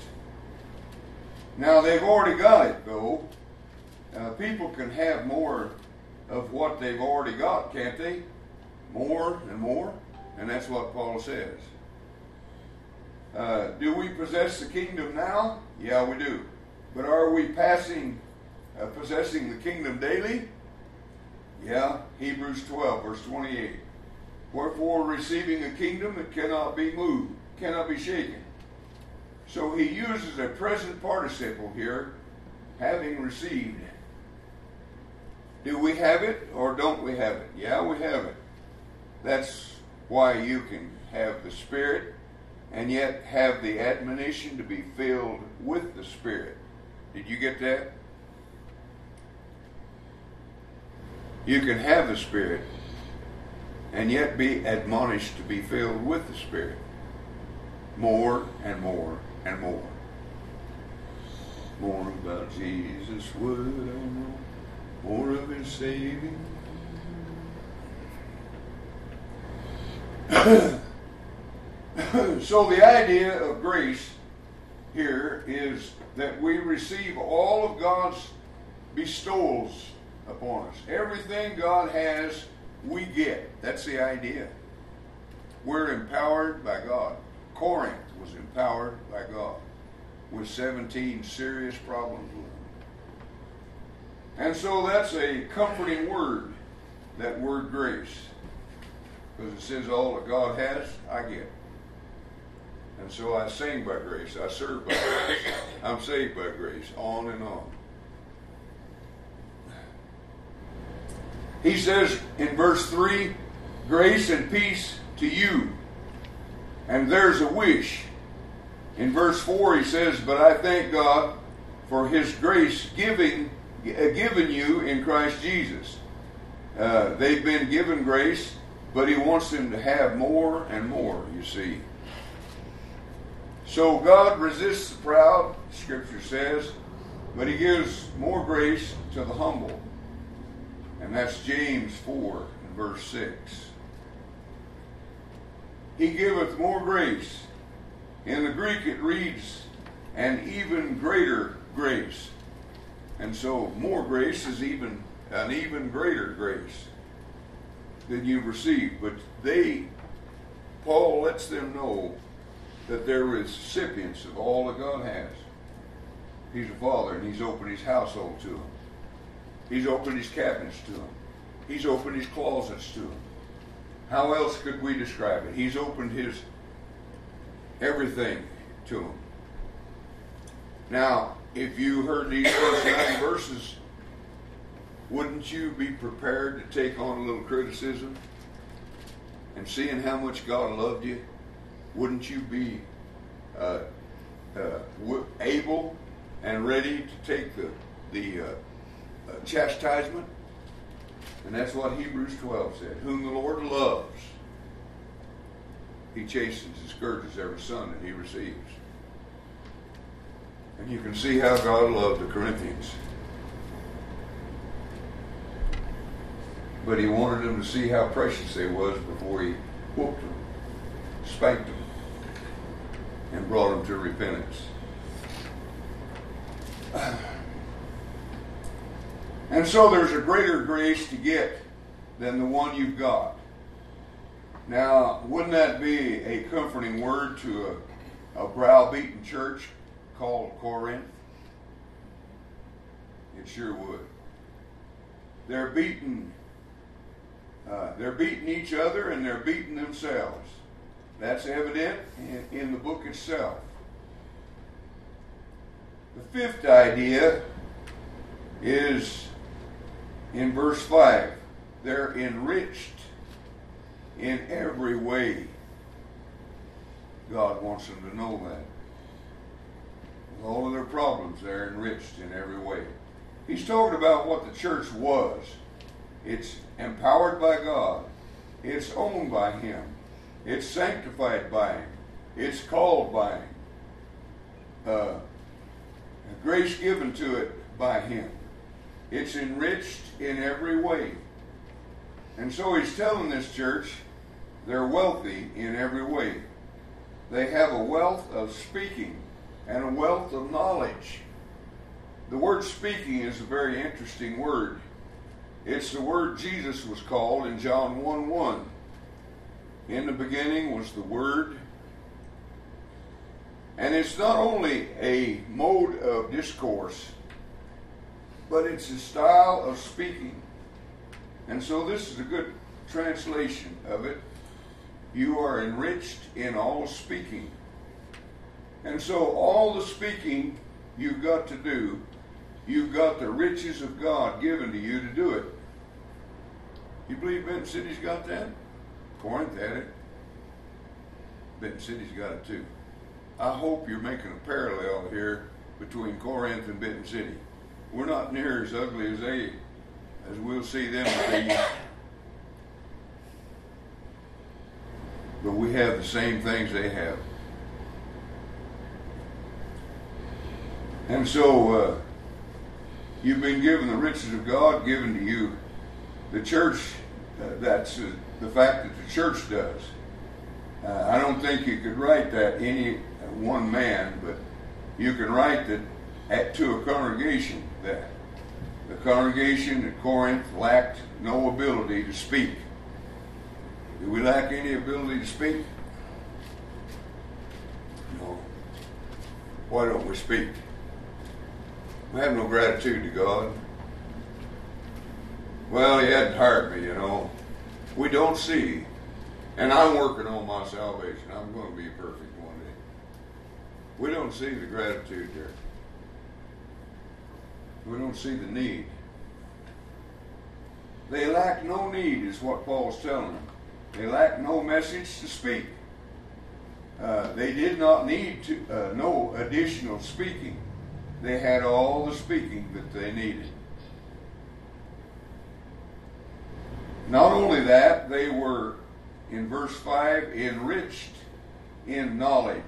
Now they've already got it, though. Uh, people can have more of what they've already got, can't they? More and more. And that's what Paul says. Uh, do we possess the kingdom now? Yeah, we do. But are we passing, uh, possessing the kingdom daily? Yeah, Hebrews 12, verse 28. Wherefore, receiving a kingdom that cannot be moved, cannot be shaken. So he uses a present participle here, having received. Do we have it or don't we have it? Yeah, we have it. That's why you can have the Spirit and yet have the admonition to be filled with the Spirit. Did you get that? You can have the Spirit and yet be admonished to be filled with the Spirit more and more and more. More about Jesus would I know, more of his saving. so the idea of grace here is that we receive all of God's bestowals upon us. Everything God has, we get. That's the idea. We're empowered by God. Corinth was empowered by God with 17 serious problems with. And so that's a comforting word, that word grace. Because it says all that God has, I get. And so I sing by grace. I serve by grace. I'm saved by grace. On and on. He says in verse 3 grace and peace to you. And there's a wish. In verse 4, he says, But I thank God for his grace giving, uh, given you in Christ Jesus. Uh, they've been given grace, but he wants them to have more and more, you see. So God resists the proud, Scripture says, but he gives more grace to the humble. And that's James 4 and verse 6. He giveth more grace. In the Greek it reads, an even greater grace. And so more grace is even an even greater grace than you've received. But they, Paul lets them know that they're recipients of all that God has. He's a father, and he's opened his household to them. He's opened his cabinets to them. He's opened his closets to them. How else could we describe it? He's opened his everything to them. Now, if you heard these first nine verses, wouldn't you be prepared to take on a little criticism? And seeing how much God loved you, wouldn't you be uh, uh, able and ready to take the, the uh, Uh, chastisement? And that's what Hebrews 12 said. Whom the Lord loves, he chastens and scourges every son that he receives. And you can see how God loved the Corinthians. But he wanted them to see how precious they was before he whooped them, spanked them, and brought them to repentance. And so there's a greater grace to get than the one you've got. Now, wouldn't that be a comforting word to a, a browbeaten church called Corinth? It sure would. They're beating. Uh, they're beating each other and they're beating themselves. That's evident in, in the book itself. The fifth idea is in verse 5. They're enriched in every way. God wants them to know that. With all of their problems, they're enriched in every way. He's talking about what the church was. It's empowered by God. It's owned by Him. It's sanctified by Him. It's called by Him. Uh, grace given to it by Him. It's enriched in every way. And so he's telling this church they're wealthy in every way. They have a wealth of speaking and a wealth of knowledge. The word speaking is a very interesting word. It's the word Jesus was called in John 1 1. In the beginning was the Word. And it's not only a mode of discourse, but it's a style of speaking. And so this is a good translation of it. You are enriched in all speaking. And so all the speaking you've got to do, you've got the riches of God given to you to do it. You believe Benton City's got that? Corinth had it. Benton City's got it too. I hope you're making a parallel here between Corinth and Benton City. We're not near as ugly as they, as we'll see them be. But we have the same things they have. And so uh, you've been given the riches of God given to you. The church, uh, that's uh, the fact that the church does. Uh, I don't think you could write that any one man, but you can write that at, to a congregation that the congregation at Corinth lacked no ability to speak. Do we lack any ability to speak? No. Why don't we speak? We have no gratitude to God. Well, He hadn't hired me, you know. We don't see. And I'm working on my salvation. I'm going to be perfect one day. We don't see the gratitude there. We don't see the need. They lack no need, is what Paul's telling them. They lack no message to speak. Uh, they did not need to uh, no additional speaking. They had all the speaking that they needed. Not only that, they were, in verse 5, enriched in knowledge.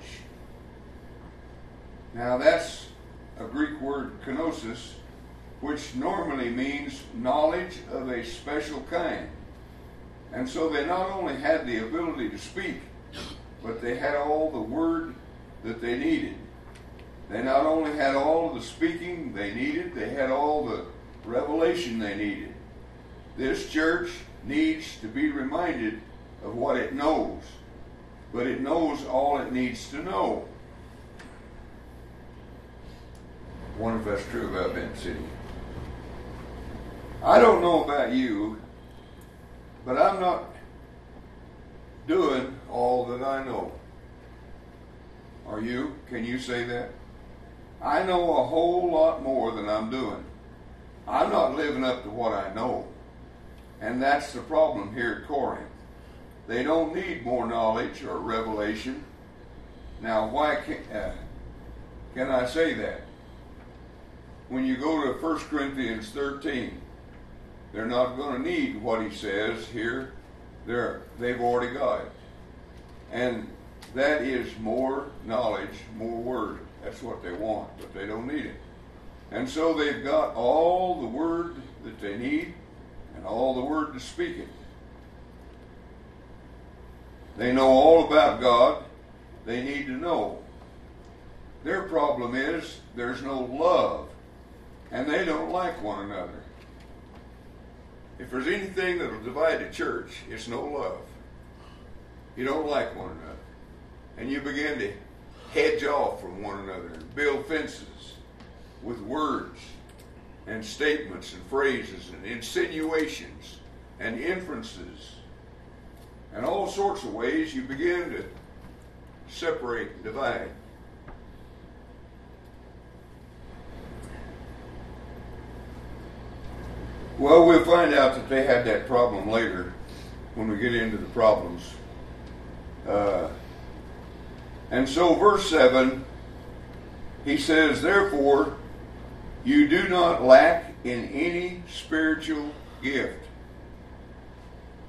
Now that's a Greek word, kenosis, which normally means knowledge of a special kind. And so they not only had the ability to speak, but they had all the word that they needed. They not only had all the speaking they needed, they had all the revelation they needed. This church needs to be reminded of what it knows, but it knows all it needs to know. One of us true about Benton City. I don't know about you, but I'm not doing all that I know. Are you? Can you say that? I know a whole lot more than I'm doing. I'm not living up to what I know. And that's the problem here at Corinth. They don't need more knowledge or revelation. Now, why can, uh, can I say that? When you go to 1 Corinthians 13, they're not going to need what he says here. They're, they've already got it. And that is more knowledge, more word. That's what they want, but they don't need it. And so they've got all the word that they need and all the word to speak it. They know all about God. They need to know. Their problem is there's no love, and they don't like one another. If there's anything that'll divide a church, it's no love. You don't like one another. And you begin to hedge off from one another and build fences with words and statements and phrases and insinuations and inferences and all sorts of ways you begin to separate and divide. Well, we'll find out that they had that problem later when we get into the problems. Uh, and so, verse 7, he says, Therefore, you do not lack in any spiritual gift.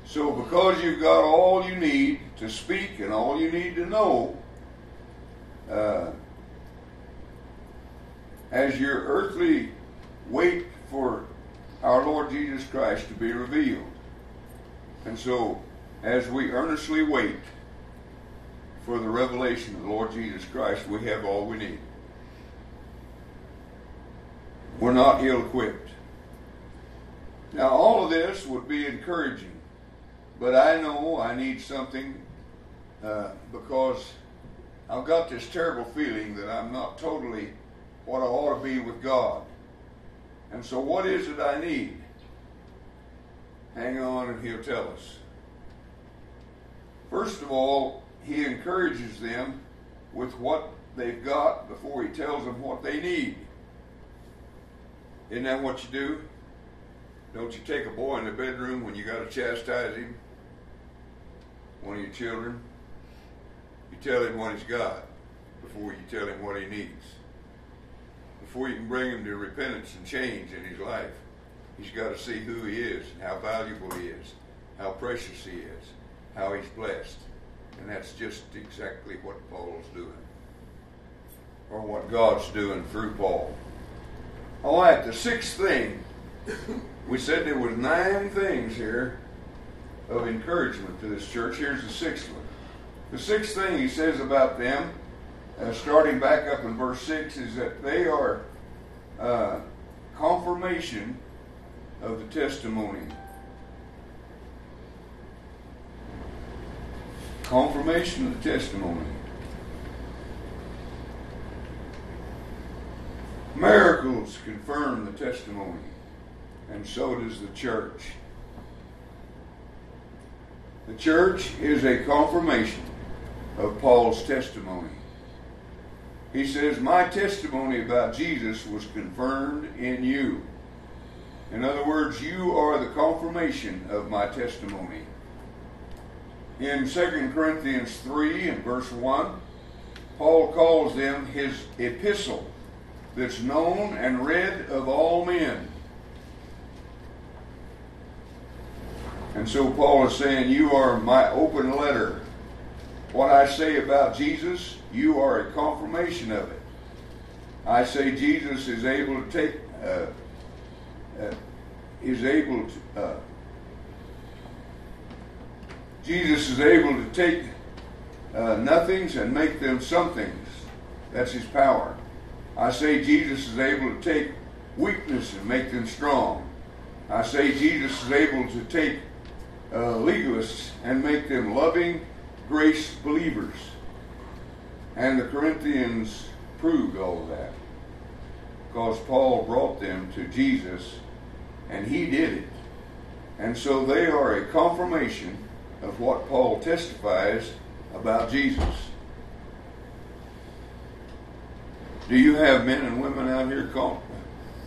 So, because you've got all you need to speak and all you need to know, uh, as your earthly wait for our Lord Jesus Christ to be revealed. And so, as we earnestly wait for the revelation of the Lord Jesus Christ, we have all we need. We're not ill equipped. Now, all of this would be encouraging, but I know I need something uh, because I've got this terrible feeling that I'm not totally what I ought to be with God. And so, what is it I need? Hang on, and He'll tell us. First of all, He encourages them with what they've got before He tells them what they need. Isn't that what you do? Don't you take a boy in the bedroom when you got to chastise him? One of your children? You tell him what he's got before you tell him what he needs before you can bring him to repentance and change in his life, he's got to see who he is, how valuable he is, how precious he is, how he's blessed. And that's just exactly what Paul's doing, or what God's doing through Paul. All right, the sixth thing, we said there was nine things here of encouragement to this church. Here's the sixth one. The sixth thing he says about them uh, starting back up in verse 6, is that they are uh, confirmation of the testimony. Confirmation of the testimony. Miracles confirm the testimony, and so does the church. The church is a confirmation of Paul's testimony. He says, My testimony about Jesus was confirmed in you. In other words, you are the confirmation of my testimony. In 2 Corinthians 3 and verse 1, Paul calls them his epistle that's known and read of all men. And so Paul is saying, You are my open letter. What I say about Jesus, you are a confirmation of it. I say Jesus is able to take, uh, uh, is able to, uh, Jesus is able to take uh, nothings and make them somethings. That's his power. I say Jesus is able to take weakness and make them strong. I say Jesus is able to take uh, legalists and make them loving grace believers. And the Corinthians proved all of that because Paul brought them to Jesus and he did it. And so they are a confirmation of what Paul testifies about Jesus. Do you have men and women out here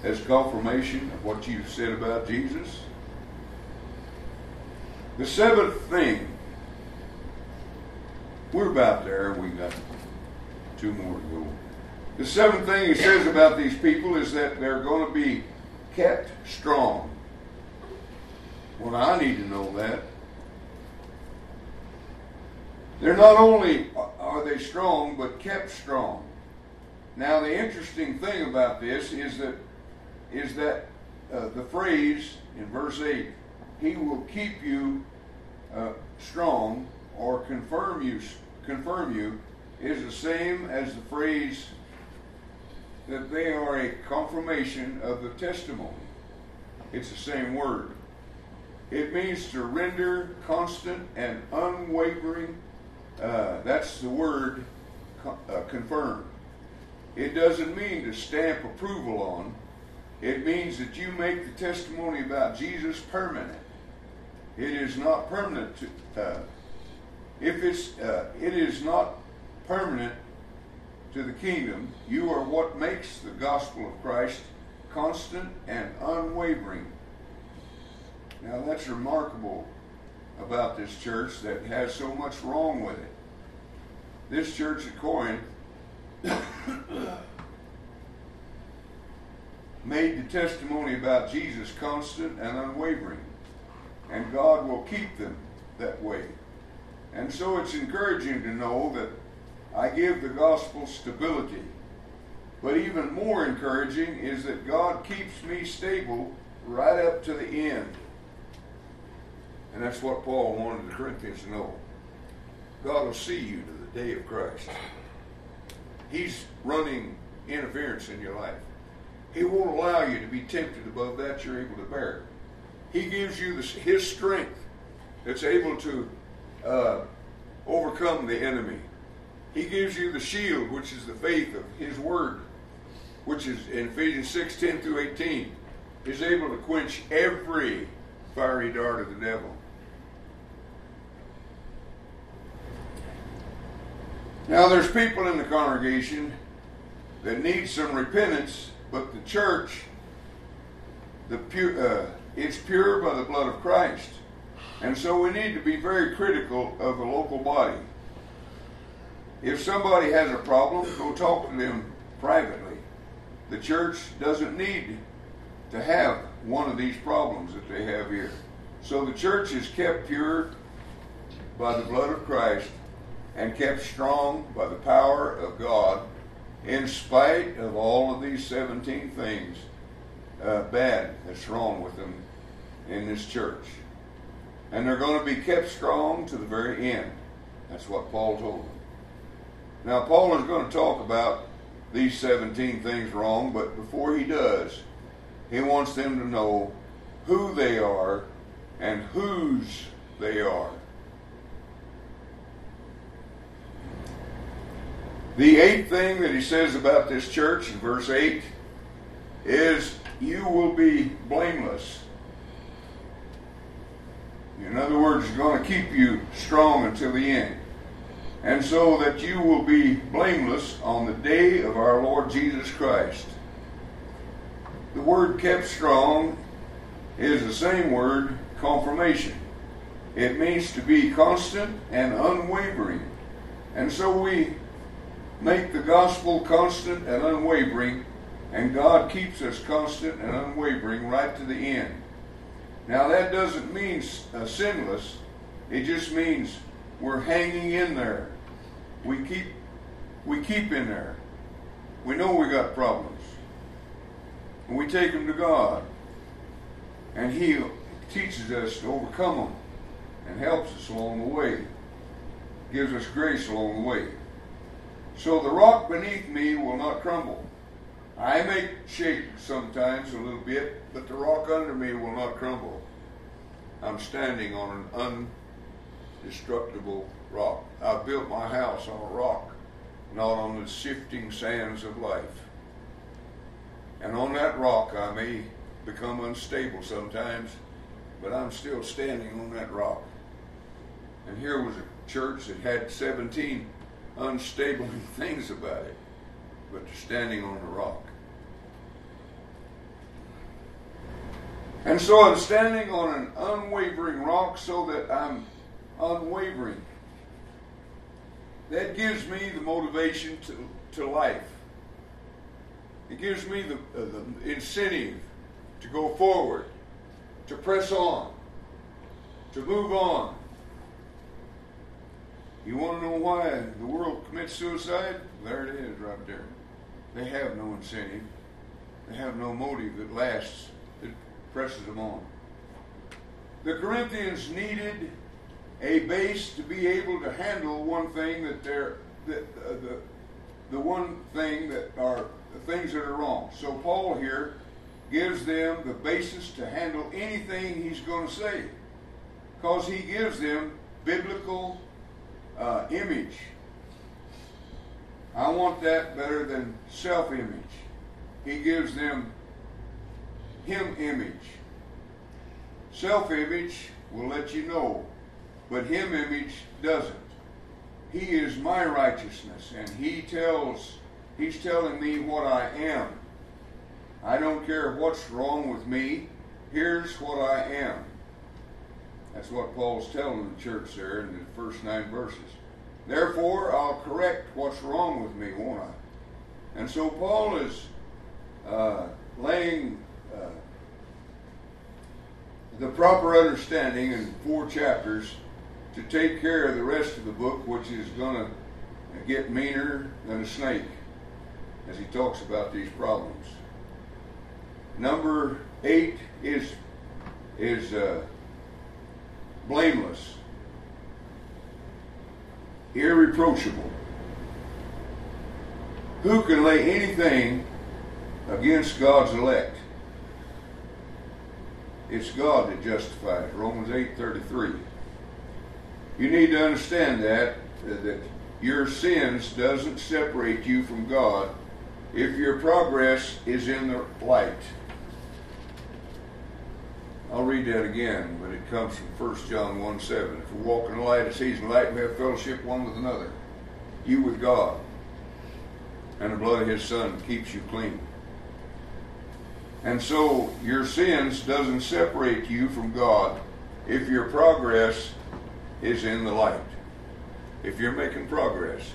as confirmation of what you've said about Jesus? The seventh thing, we're about there. We got two more to go. The seventh thing he says about these people is that they're going to be kept strong. Well, I need to know that. They're not only are they strong, but kept strong. Now, the interesting thing about this is that is that uh, the phrase in verse eight, "He will keep you uh, strong," or confirm you, confirm you, is the same as the phrase that they are a confirmation of the testimony. It's the same word. It means to render constant and unwavering. Uh, that's the word uh, confirm. It doesn't mean to stamp approval on. It means that you make the testimony about Jesus permanent. It is not permanent. To, uh, if it's, uh, it is not permanent to the kingdom, you are what makes the gospel of Christ constant and unwavering. Now that's remarkable about this church that has so much wrong with it. This church at Corinth made the testimony about Jesus constant and unwavering, and God will keep them that way. And so it's encouraging to know that I give the gospel stability. But even more encouraging is that God keeps me stable right up to the end. And that's what Paul wanted the Corinthians to know. God will see you to the day of Christ. He's running interference in your life. He won't allow you to be tempted above that you're able to bear. He gives you the, His strength that's able to uh, overcome the enemy. He gives you the shield, which is the faith of His Word, which is in Ephesians 6 10 through 18, is able to quench every fiery dart of the devil. Now, there's people in the congregation that need some repentance, but the church, the pure, uh, it's pure by the blood of Christ. And so we need to be very critical of the local body. If somebody has a problem, go talk to them privately. The church doesn't need to have one of these problems that they have here. So the church is kept pure by the blood of Christ and kept strong by the power of God in spite of all of these 17 things uh, bad that's wrong with them in this church. And they're going to be kept strong to the very end. That's what Paul told them. Now, Paul is going to talk about these 17 things wrong, but before he does, he wants them to know who they are and whose they are. The eighth thing that he says about this church in verse 8 is you will be blameless. In other words, he's going to keep you strong until the end and so that you will be blameless on the day of our Lord Jesus Christ. The word kept strong is the same word, confirmation. It means to be constant and unwavering. And so we make the gospel constant and unwavering, and God keeps us constant and unwavering right to the end. Now, that doesn't mean uh, sinless, it just means we're hanging in there. We keep we keep in there. We know we got problems. And we take them to God. And He teaches us to overcome them and helps us along the way. gives us grace along the way. So the rock beneath me will not crumble. I may shake sometimes a little bit, but the rock under me will not crumble. I'm standing on an undestructible rock. I've built my house on a rock, not on the shifting sands of life. And on that rock, I may become unstable sometimes, but I'm still standing on that rock. And here was a church that had 17 unstable things about it, but standing on the rock. And so I'm standing on an unwavering rock so that I'm unwavering. That gives me the motivation to, to life. It gives me the, uh, the incentive to go forward, to press on, to move on. You want to know why the world commits suicide? There it is, right there. They have no incentive. They have no motive that lasts, that presses them on. The Corinthians needed a base to be able to handle one thing that they're that uh, the the one thing that are the things that are wrong. So Paul here gives them the basis to handle anything he's going to say, because he gives them biblical uh, image. I want that better than self-image. He gives them him image. Self-image will let you know but him image doesn't. He is my righteousness, and he tells, he's telling me what I am. I don't care what's wrong with me. Here's what I am. That's what Paul's telling the church there in the first nine verses. Therefore, I'll correct what's wrong with me, won't I? And so Paul is uh, laying uh, the proper understanding in four chapters to take care of the rest of the book, which is going to get meaner than a snake as he talks about these problems. Number eight is is uh, blameless, irreproachable. Who can lay anything against God's elect? It's God that justifies. Romans eight thirty three. You need to understand that that your sins doesn't separate you from God if your progress is in the light. I'll read that again, but it comes from 1 John 1 7. If we walk in the light as He's in light, we have fellowship one with another. You with God. And the blood of His Son keeps you clean. And so your sins doesn't separate you from God if your progress is in the light. If you're making progress.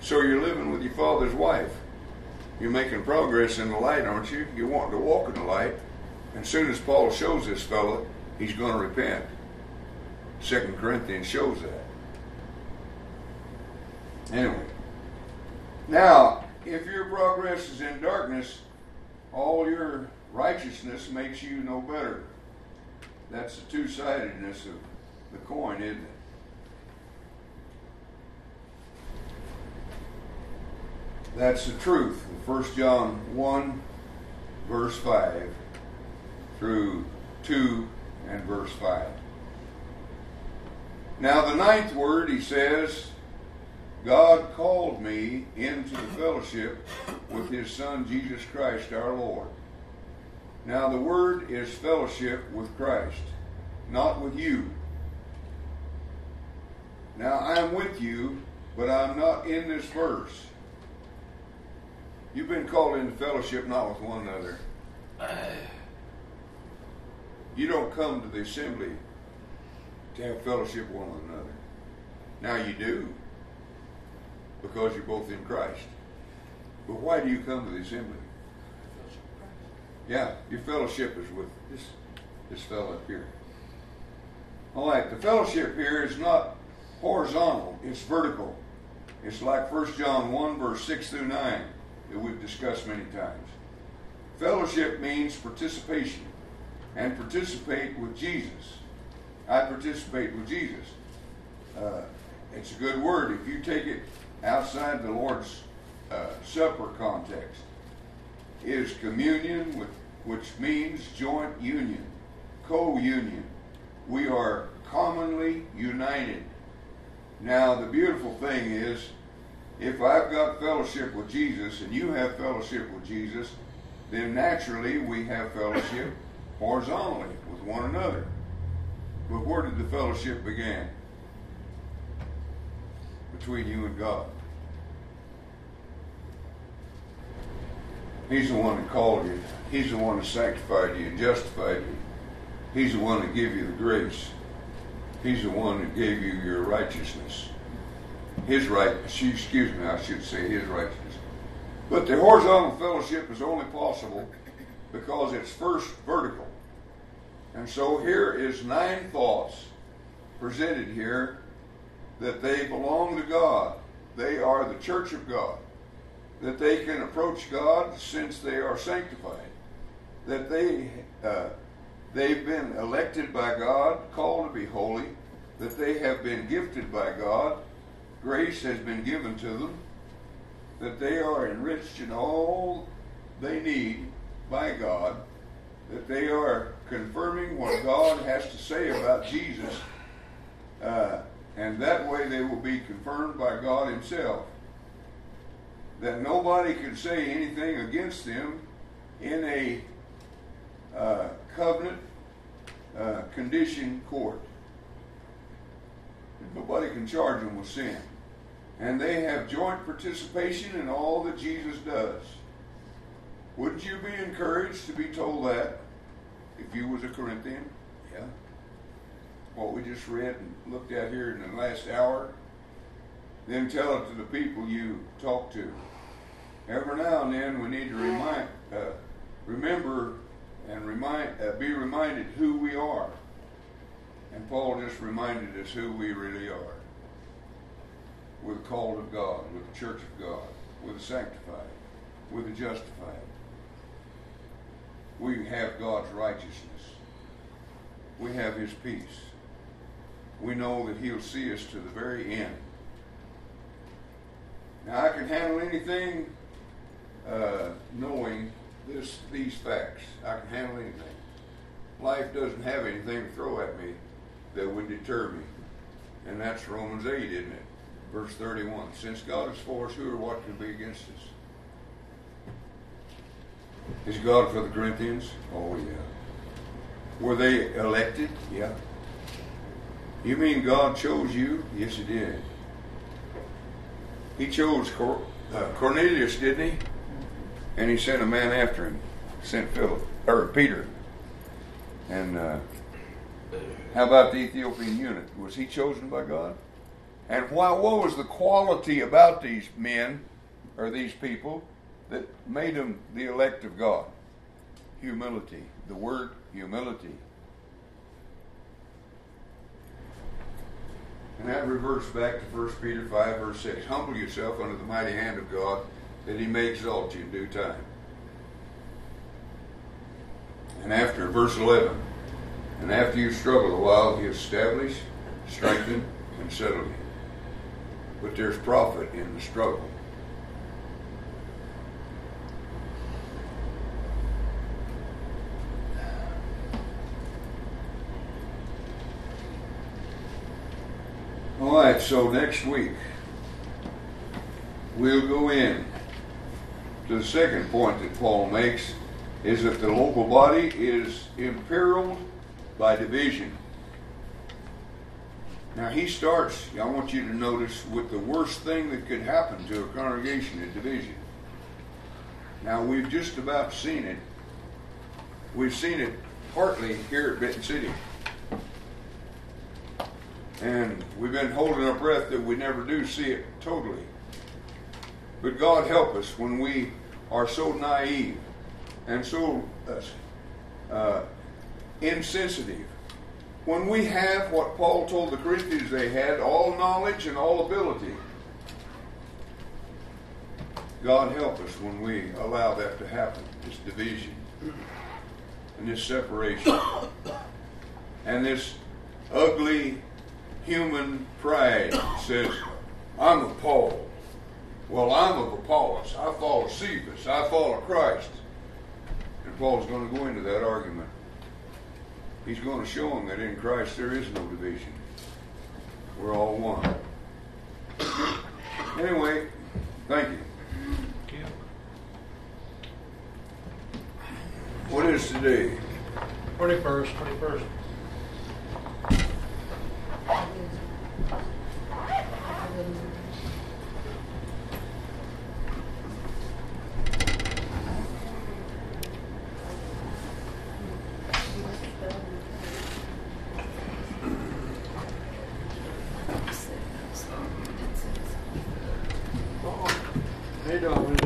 So you're living with your father's wife. You're making progress in the light, aren't you? You want to walk in the light. And soon as Paul shows this fellow, he's going to repent. Second Corinthians shows that. Anyway. Now, if your progress is in darkness, all your righteousness makes you no better. That's the two sidedness of the coin, isn't it? That's the truth. 1 John 1, verse 5 through 2 and verse 5. Now, the ninth word, he says, God called me into the fellowship with his Son, Jesus Christ our Lord. Now, the word is fellowship with Christ, not with you. Now I'm with you, but I'm not in this verse. You've been called into fellowship not with one another. You don't come to the assembly to have fellowship with one another. Now you do, because you're both in Christ. But why do you come to the assembly? Yeah, your fellowship is with this this fellow up here. All right, the fellowship here is not horizontal, it's vertical. It's like 1 John 1, verse 6 through 9, that we've discussed many times. Fellowship means participation, and participate with Jesus. I participate with Jesus. Uh, it's a good word if you take it outside the Lord's uh, Supper context. Is communion, with, which means joint union, co union. We are commonly united. Now, the beautiful thing is, if I've got fellowship with Jesus and you have fellowship with Jesus, then naturally we have fellowship horizontally with one another. But where did the fellowship begin? Between you and God. He's the one that called you. He's the one that sanctified you and justified you. He's the one that gave you the grace. He's the one that gave you your righteousness. His right, excuse me, I should say his righteousness. But the horizontal fellowship is only possible because it's first vertical. And so here is nine thoughts presented here that they belong to God. They are the church of God. That they can approach God since they are sanctified. That they uh, they've been elected by God, called to be holy. That they have been gifted by God. Grace has been given to them. That they are enriched in all they need by God. That they are confirming what God has to say about Jesus, uh, and that way they will be confirmed by God Himself. That nobody can say anything against them in a uh, covenant uh, condition court. Nobody can charge them with sin. And they have joint participation in all that Jesus does. Wouldn't you be encouraged to be told that? if you was a Corinthian, yeah. What we just read and looked at here in the last hour, then tell it to the people you talk to. Every now and then we need to remind, uh, remember and remind, uh, be reminded who we are. And Paul just reminded us who we really are. We're the called of God, we're the church of God, we're the sanctified, we're the justified we have God's righteousness. We have His peace. We know that He'll see us to the very end. Now, I can handle anything uh, knowing this, these facts. I can handle anything. Life doesn't have anything to throw at me that would deter me. And that's Romans 8, isn't it? Verse 31. Since God is for us, who or what can be against us? Is God for the Corinthians? Oh, yeah. Were they elected? Yeah. You mean God chose you? Yes, He did. He chose Cor- uh, Cornelius, didn't he? And he sent a man after him. Sent Philip or Peter. And uh, how about the Ethiopian eunuch? Was he chosen by God? And why, what was the quality about these men or these people that made them the elect of God. Humility. The word humility. And that reverts back to 1 Peter 5, verse 6. Humble yourself under the mighty hand of God, that he may exalt you in due time. And after, verse 11, and after you struggle a while, he establish, strengthen, and settle you. But there's profit in the struggle. All right, so next week we'll go in to the second point that Paul makes is that the local body is imperiled by division. Now he starts, I want you to notice, with the worst thing that could happen to a congregation is division. Now we've just about seen it. We've seen it partly here at Benton City. And we've been holding our breath that we never do see it totally. But God help us when we are so naive and so uh, uh, insensitive. When we have what Paul told the Corinthians they had, all knowledge and all ability. God help us when we allow that to happen, this division and this separation and this ugly human pride says, I'm of Paul. Well, I'm of Apollos. I follow Cephas. I follow Christ. And Paul's going to go into that argument. He's going to show them that in Christ there is no division. We're all one. Anyway, thank you. Thank you. What is today? 21st, 21st. Thank you.